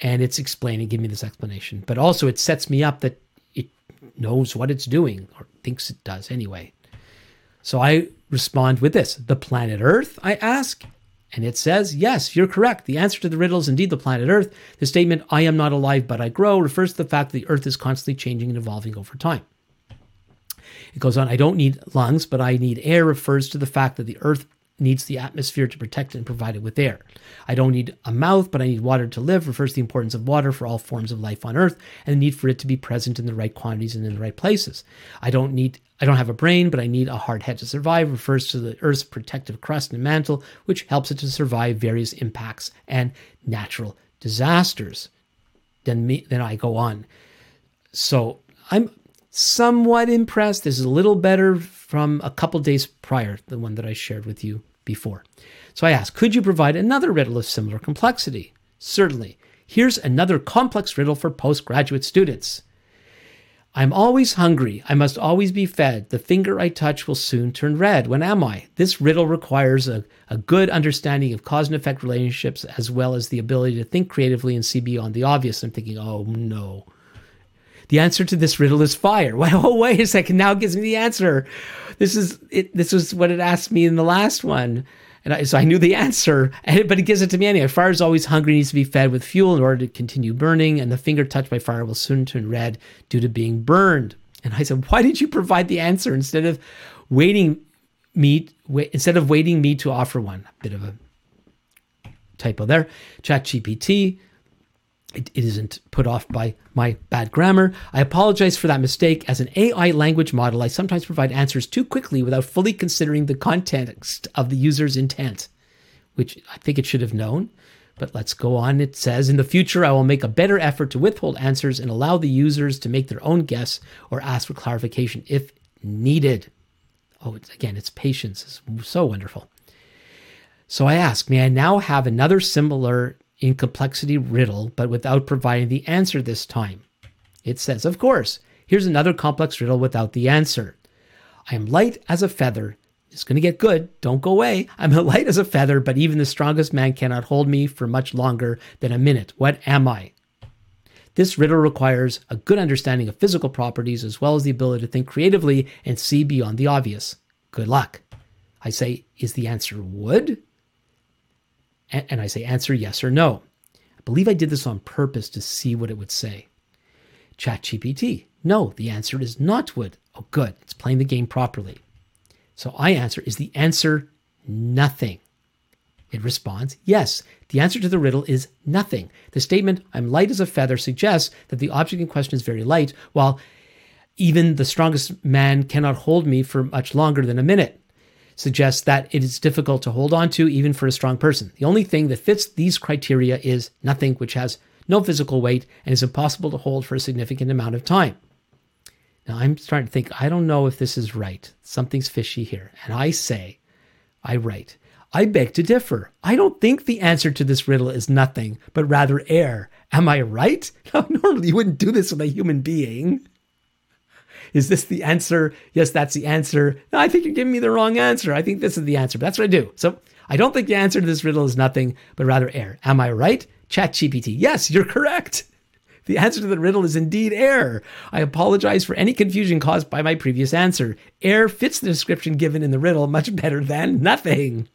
and it's explaining, give me this explanation. But also, it sets me up that it knows what it's doing or thinks it does anyway. So I respond with this The planet Earth, I ask. And it says, Yes, you're correct. The answer to the riddle is indeed the planet Earth. The statement, I am not alive but I grow, refers to the fact that the Earth is constantly changing and evolving over time. It goes on, I don't need lungs, but I need air, refers to the fact that the Earth needs the atmosphere to protect and provide it with air. I don't need a mouth, but I need water to live, refers to the importance of water for all forms of life on Earth and the need for it to be present in the right quantities and in the right places. I don't need I don't have a brain, but I need a hard head to survive, refers to the Earth's protective crust and mantle, which helps it to survive various impacts and natural disasters. Then me then I go on. So I'm somewhat impressed. This is a little better from a couple days prior, the one that I shared with you before. So I ask, could you provide another riddle of similar complexity? Certainly. Here's another complex riddle for postgraduate students. I'm always hungry. I must always be fed. The finger I touch will soon turn red. When am I? This riddle requires a, a good understanding of cause and effect relationships as well as the ability to think creatively and see beyond the obvious. I'm thinking, oh no. The answer to this riddle is fire. oh, wait a second. Now it gives me the answer. This is it. This was what it asked me in the last one. And I, so I knew the answer, and, but it gives it to me anyway. Fire is always hungry, needs to be fed with fuel in order to continue burning, and the finger touched by fire will soon turn red due to being burned. And I said, why did you provide the answer instead of waiting me, wait, instead of waiting me to offer one? Bit of a typo there. ChatGPT it, isn't put off by my bad grammar. I apologize for that mistake. As an AI language model, I sometimes provide answers too quickly without fully considering the context of the user's intent, which I think it should have known. But let's go on. It says, In the future, I will make a better effort to withhold answers and allow the users to make their own guess or ask for clarification if needed. Oh, it's, again, it's patience. It's so wonderful. So I ask, may I now have another similar in complexity riddle, but without providing the answer this time. It says, Of course, here's another complex riddle without the answer. I am light as a feather. It's going to get good. Don't go away. I'm light as a feather, but even the strongest man cannot hold me for much longer than a minute. What am I? This riddle requires a good understanding of physical properties as well as the ability to think creatively and see beyond the obvious. Good luck. I say, is the answer wood? And I say answer yes or no. I believe I did this on purpose to see what it would say. ChatGPT, no, the answer is not wood. Oh, good, it's playing the game properly. So I answer, is the answer nothing? It responds, yes. The answer to the riddle is nothing. The statement, I'm light as a feather, suggests that the object in question is very light, while even the strongest man cannot hold me for much longer than a minute suggests that it is difficult to hold on to even for a strong person. The only thing that fits these criteria is nothing which has no physical weight and is impossible to hold for a significant amount of time. Now I'm starting to think, I don't know if this is right. Something's fishy here. And I say, I write, I beg to differ. I don't think the answer to this riddle is nothing, but rather air. Am I right? No, normally you wouldn't do this with a human being. Is this the answer? Yes, that's the answer. No, I think you're giving me the wrong answer. I think this is the answer. But that's what I do. So I don't think the answer to this riddle is nothing, but rather air. Am I right? ChatGPT. Yes, you're correct. The answer to the riddle is indeed air. I apologize for any confusion caused by my previous answer. Air fits the description given in the riddle much better than nothing.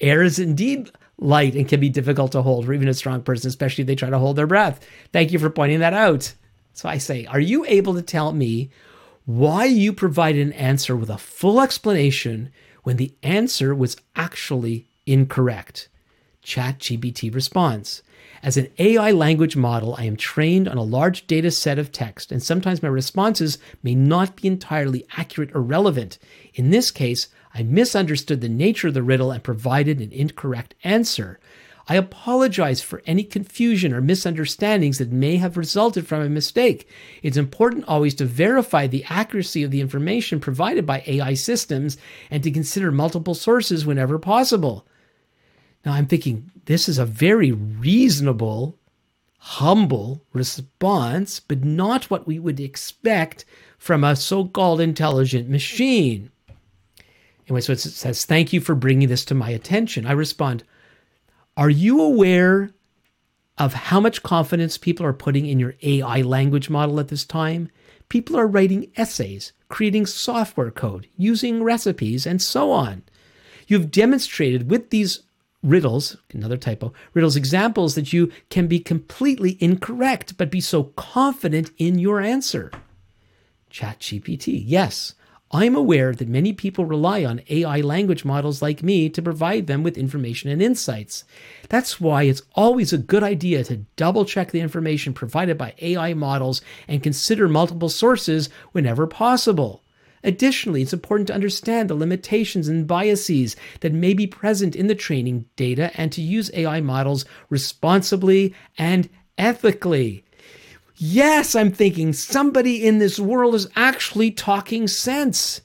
Air is indeed light and can be difficult to hold for even a strong person, especially if they try to hold their breath. Thank you for pointing that out. So I say, Are you able to tell me why you provided an answer with a full explanation when the answer was actually incorrect? ChatGPT responds. As an AI language model, I am trained on a large data set of text, and sometimes my responses may not be entirely accurate or relevant. In this case, I misunderstood the nature of the riddle and provided an incorrect answer. I apologize for any confusion or misunderstandings that may have resulted from a mistake. It's important always to verify the accuracy of the information provided by AI systems and to consider multiple sources whenever possible. Now, I'm thinking this is a very reasonable, humble response, but not what we would expect from a so called intelligent machine. Anyway, so it says, Thank you for bringing this to my attention. I respond, are you aware of how much confidence people are putting in your AI language model at this time? People are writing essays, creating software code, using recipes, and so on. You've demonstrated with these riddles, another typo, riddles examples that you can be completely incorrect, but be so confident in your answer. ChatGPT, yes, I'm aware that many people rely on AI language models like me to provide them with information and insights. That's why it's always a good idea to double check the information provided by AI models and consider multiple sources whenever possible. Additionally, it's important to understand the limitations and biases that may be present in the training data and to use AI models responsibly and ethically. Yes, I'm thinking somebody in this world is actually talking sense.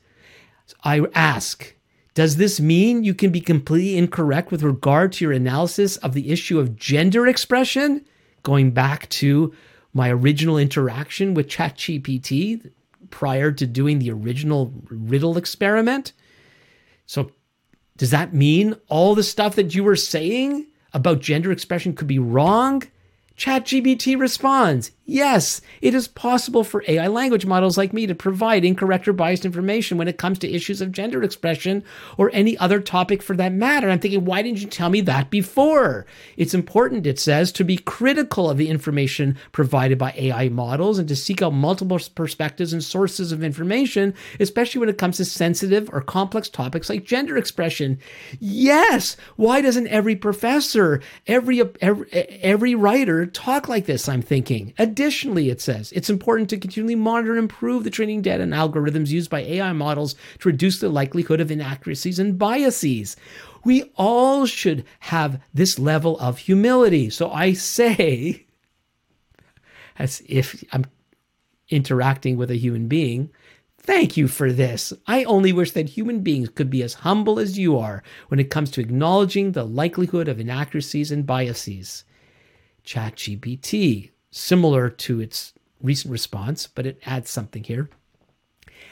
I ask, Does this mean you can be completely incorrect with regard to your analysis of the issue of gender expression? Going back to my original interaction with ChatGPT prior to doing the original riddle experiment. So, does that mean all the stuff that you were saying about gender expression could be wrong? ChatGPT responds, yes, it is possible for AI language models like me to provide incorrect or biased information when it comes to issues of gender expression or any other topic for that matter. I'm thinking, why didn't you tell me that before? It's important, it says, to be critical of the information provided by AI models and to seek out multiple perspectives and sources of information, especially when it comes to sensitive or complex topics like gender expression. Yes, why doesn't every professor, every, every, every writer, talk like this, I'm thinking. Additionally, it says it's important to continually monitor and improve the training data and algorithms used by AI models to reduce the likelihood of inaccuracies and biases. We all should have this level of humility. So I say, as if I'm interacting with a human being, Thank you for this. I only wish that human beings could be as humble as you are when it comes to acknowledging the likelihood of inaccuracies and biases. ChatGPT, similar to its recent response, but it adds something here.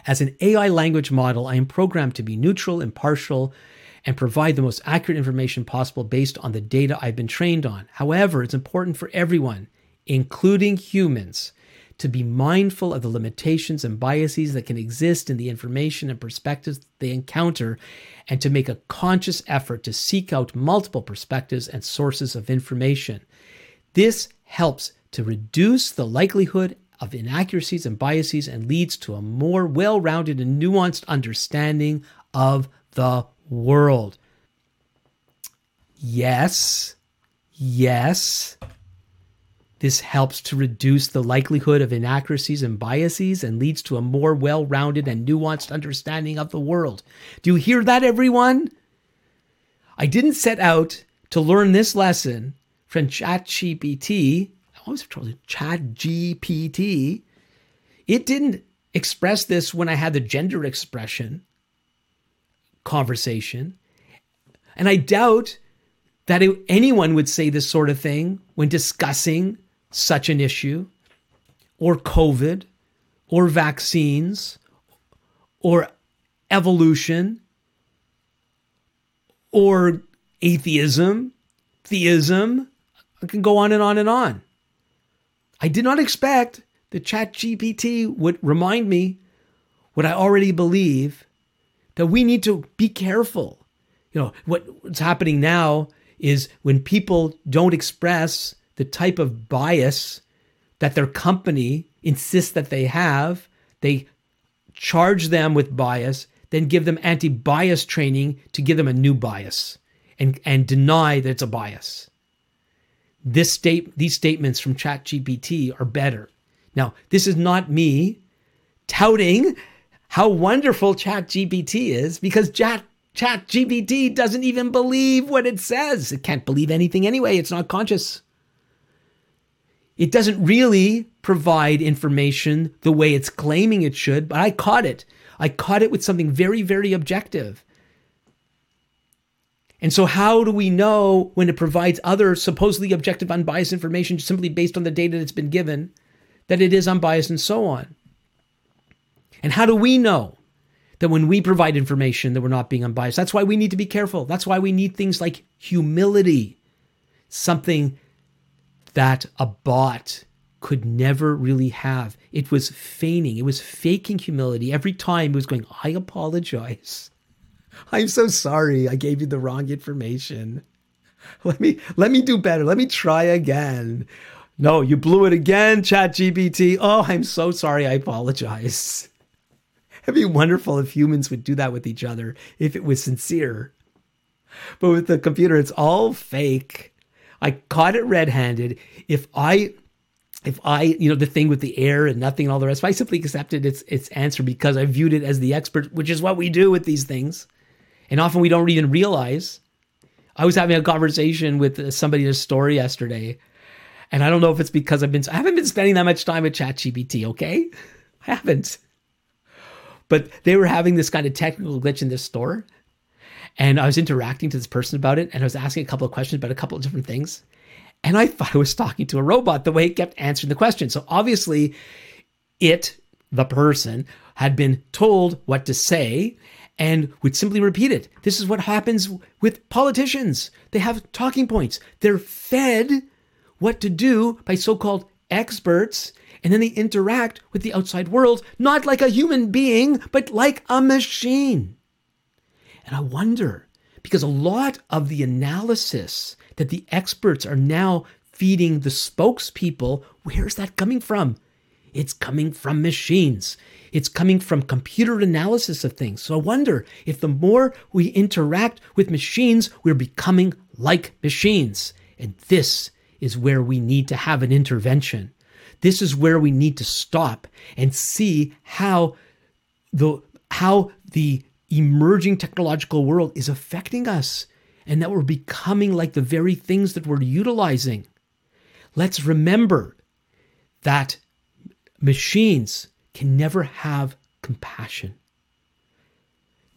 As an AI language model, I am programmed to be neutral, impartial, and provide the most accurate information possible based on the data I've been trained on. However, it's important for everyone, including humans, to be mindful of the limitations and biases that can exist in the information and perspectives they encounter, and to make a conscious effort to seek out multiple perspectives and sources of information. This helps to reduce the likelihood of inaccuracies and biases and leads to a more well rounded and nuanced understanding of the world. Yes, yes, this helps to reduce the likelihood of inaccuracies and biases and leads to a more well rounded and nuanced understanding of the world. Do you hear that, everyone? I didn't set out to learn this lesson from ChatGPT, I always called ChatGPT. It didn't express this when I had the gender expression conversation. And I doubt that it, anyone would say this sort of thing when discussing such an issue, or COVID, or vaccines, or evolution, or atheism, theism, I can go on and on and on. I did not expect that ChatGPT would remind me what I already believe that we need to be careful. You know, what, what's happening now is when people don't express the type of bias that their company insists that they have, they charge them with bias, then give them anti bias training to give them a new bias and, and deny that it's a bias this state these statements from ChatGPT are better. Now, this is not me touting how wonderful ChatGPT is because Chat ChatGPT doesn't even believe what it says. It can't believe anything anyway. It's not conscious. It doesn't really provide information the way it's claiming it should, but I caught it. I caught it with something very, very objective. And so, how do we know when it provides other supposedly objective, unbiased information simply based on the data that's been given that it is unbiased and so on? And how do we know that when we provide information that we're not being unbiased? That's why we need to be careful. That's why we need things like humility, something that a bot could never really have. It was feigning, it was faking humility every time it was going, I apologize. I'm so sorry. I gave you the wrong information. Let me let me do better. Let me try again. No, you blew it again, ChatGPT. Oh, I'm so sorry. I apologize. It'd be wonderful if humans would do that with each other if it was sincere. But with the computer, it's all fake. I caught it red-handed. If I if I, you know, the thing with the air and nothing and all the rest, if I simply accepted its its answer because I viewed it as the expert, which is what we do with these things, and often we don't even realize. I was having a conversation with uh, somebody in a store yesterday, and I don't know if it's because I've been I haven't been spending that much time with ChatGPT. Okay, I haven't. But they were having this kind of technical glitch in this store, And I was interacting to this person about it, and I was asking a couple of questions about a couple of different things. And I thought I was talking to a robot the way it kept answering the question. So obviously, it, the person, had been told what to say and would simply repeat it. This is what happens with politicians. They have talking points. They're fed what to do by so called experts, and then they interact with the outside world, not like a human being, but like a machine. And I wonder, because a lot of the analysis that the experts are now feeding the spokespeople, where's that coming from? It's coming from machines. It's coming from computer analysis of things. So I wonder if the more we interact with machines, we're becoming like machines. And this is where we need to have an intervention. This is where we need to stop and see how the how the emerging technological world is affecting us and that we're becoming like the very things that we're utilizing. Let's remember that machines can never have compassion.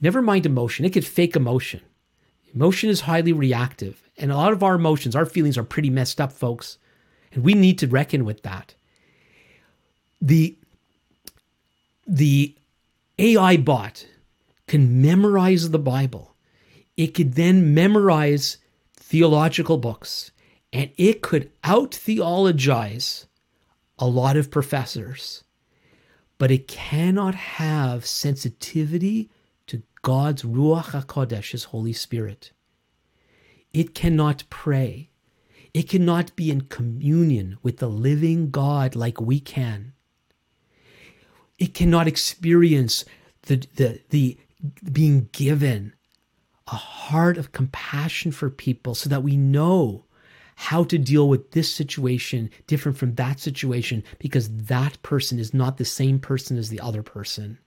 Never mind emotion, it could fake emotion. Emotion is highly reactive, and a lot of our emotions, our feelings are pretty messed up, folks, and we need to reckon with that. The the AI bot can memorize the Bible. It could then memorize theological books and it could out theologize a lot of professors but it cannot have sensitivity to God's Ruach HaKodesh, His Holy Spirit. It cannot pray. It cannot be in communion with the living God like we can. It cannot experience the, the, the being given a heart of compassion for people so that we know how to deal with this situation different from that situation because that person is not the same person as the other person.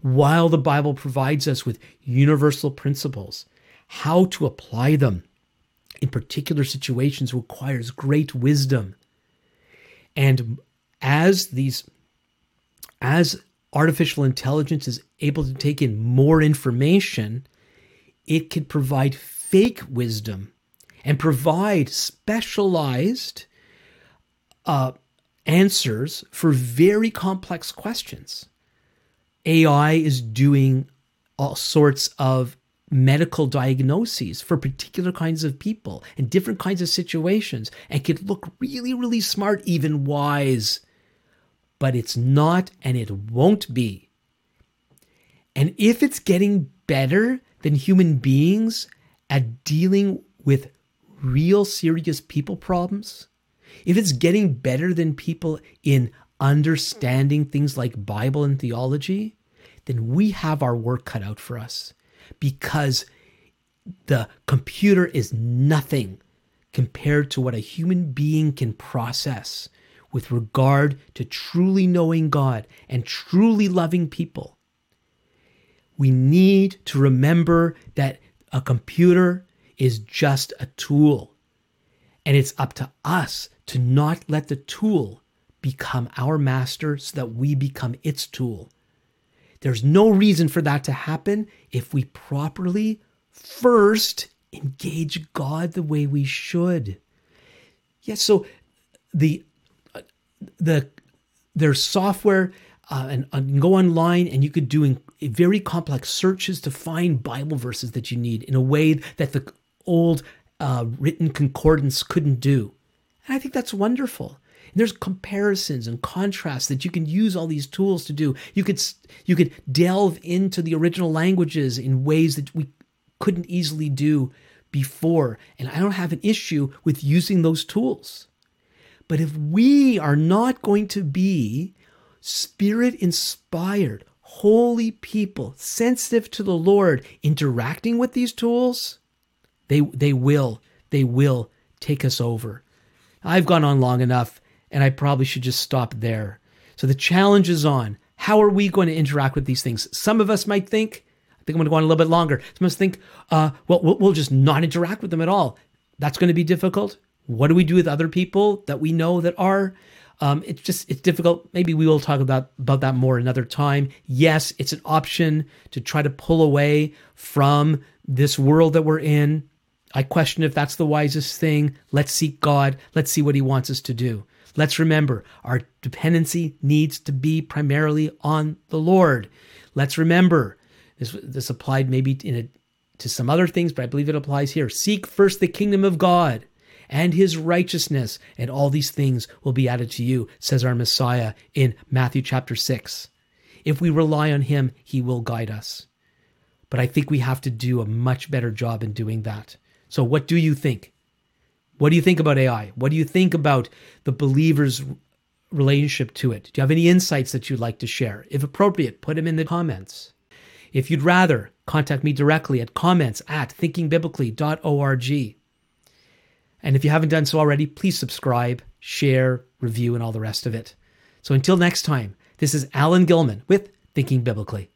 While the Bible provides us with universal principles, how to apply them in particular situations requires great wisdom. And as these as artificial intelligence is able to take in more information, it could provide fake wisdom and provide specialized uh, answers for very complex questions. AI is doing all sorts of medical diagnoses for particular kinds of people and different kinds of situations and could look really, really smart, even wise. But it's not and it won't be. And if it's getting better than human beings at dealing with real serious people problems, if it's getting better than people in understanding things like Bible and theology, then we have our work cut out for us because the computer is nothing compared to what a human being can process with regard to truly knowing God and truly loving people. We need to remember that a computer is just a tool. And it's up to us to not let the tool become our master so that we become its tool. There's no reason for that to happen if we properly first engage God the way we should. Yes, so the the there's software uh, and, and go online and you could do very complex searches to find Bible verses that you need in a way that the old uh, written concordance couldn't do. And I think that's wonderful. And there's comparisons and contrasts that you can use all these tools to do. You could you could delve into the original languages in ways that we couldn't easily do before. And I don't have an issue with using those tools. But if we are not going to be spirit inspired, holy people, sensitive to the Lord, interacting with these tools, they, they will, they will take us over. I've gone on long enough and I probably should just stop there. So the challenge is on. How are we going to interact with these things? Some of us might think, I think I'm going to go on a little bit longer. Some of us think, uh, well, we'll just not interact with them at all. That's going to be difficult. What do we do with other people that we know that are? Um, it's just it's difficult. Maybe we will talk about about that more another time. Yes, it's an option to try to pull away from this world that we're in, I question if that's the wisest thing. Let's seek God. Let's see what He wants us to do. Let's remember our dependency needs to be primarily on the Lord. Let's remember this, this applied maybe a, to some other things, but I believe it applies here. Seek first the kingdom of God and his righteousness, and all these things will be added to you, says our Messiah in Matthew chapter 6. If we rely on him, he will guide us. But I think we have to do a much better job in doing that. So, what do you think? What do you think about AI? What do you think about the believer's relationship to it? Do you have any insights that you'd like to share? If appropriate, put them in the comments. If you'd rather, contact me directly at comments at thinkingbiblically.org. And if you haven't done so already, please subscribe, share, review, and all the rest of it. So until next time, this is Alan Gilman with Thinking Biblically.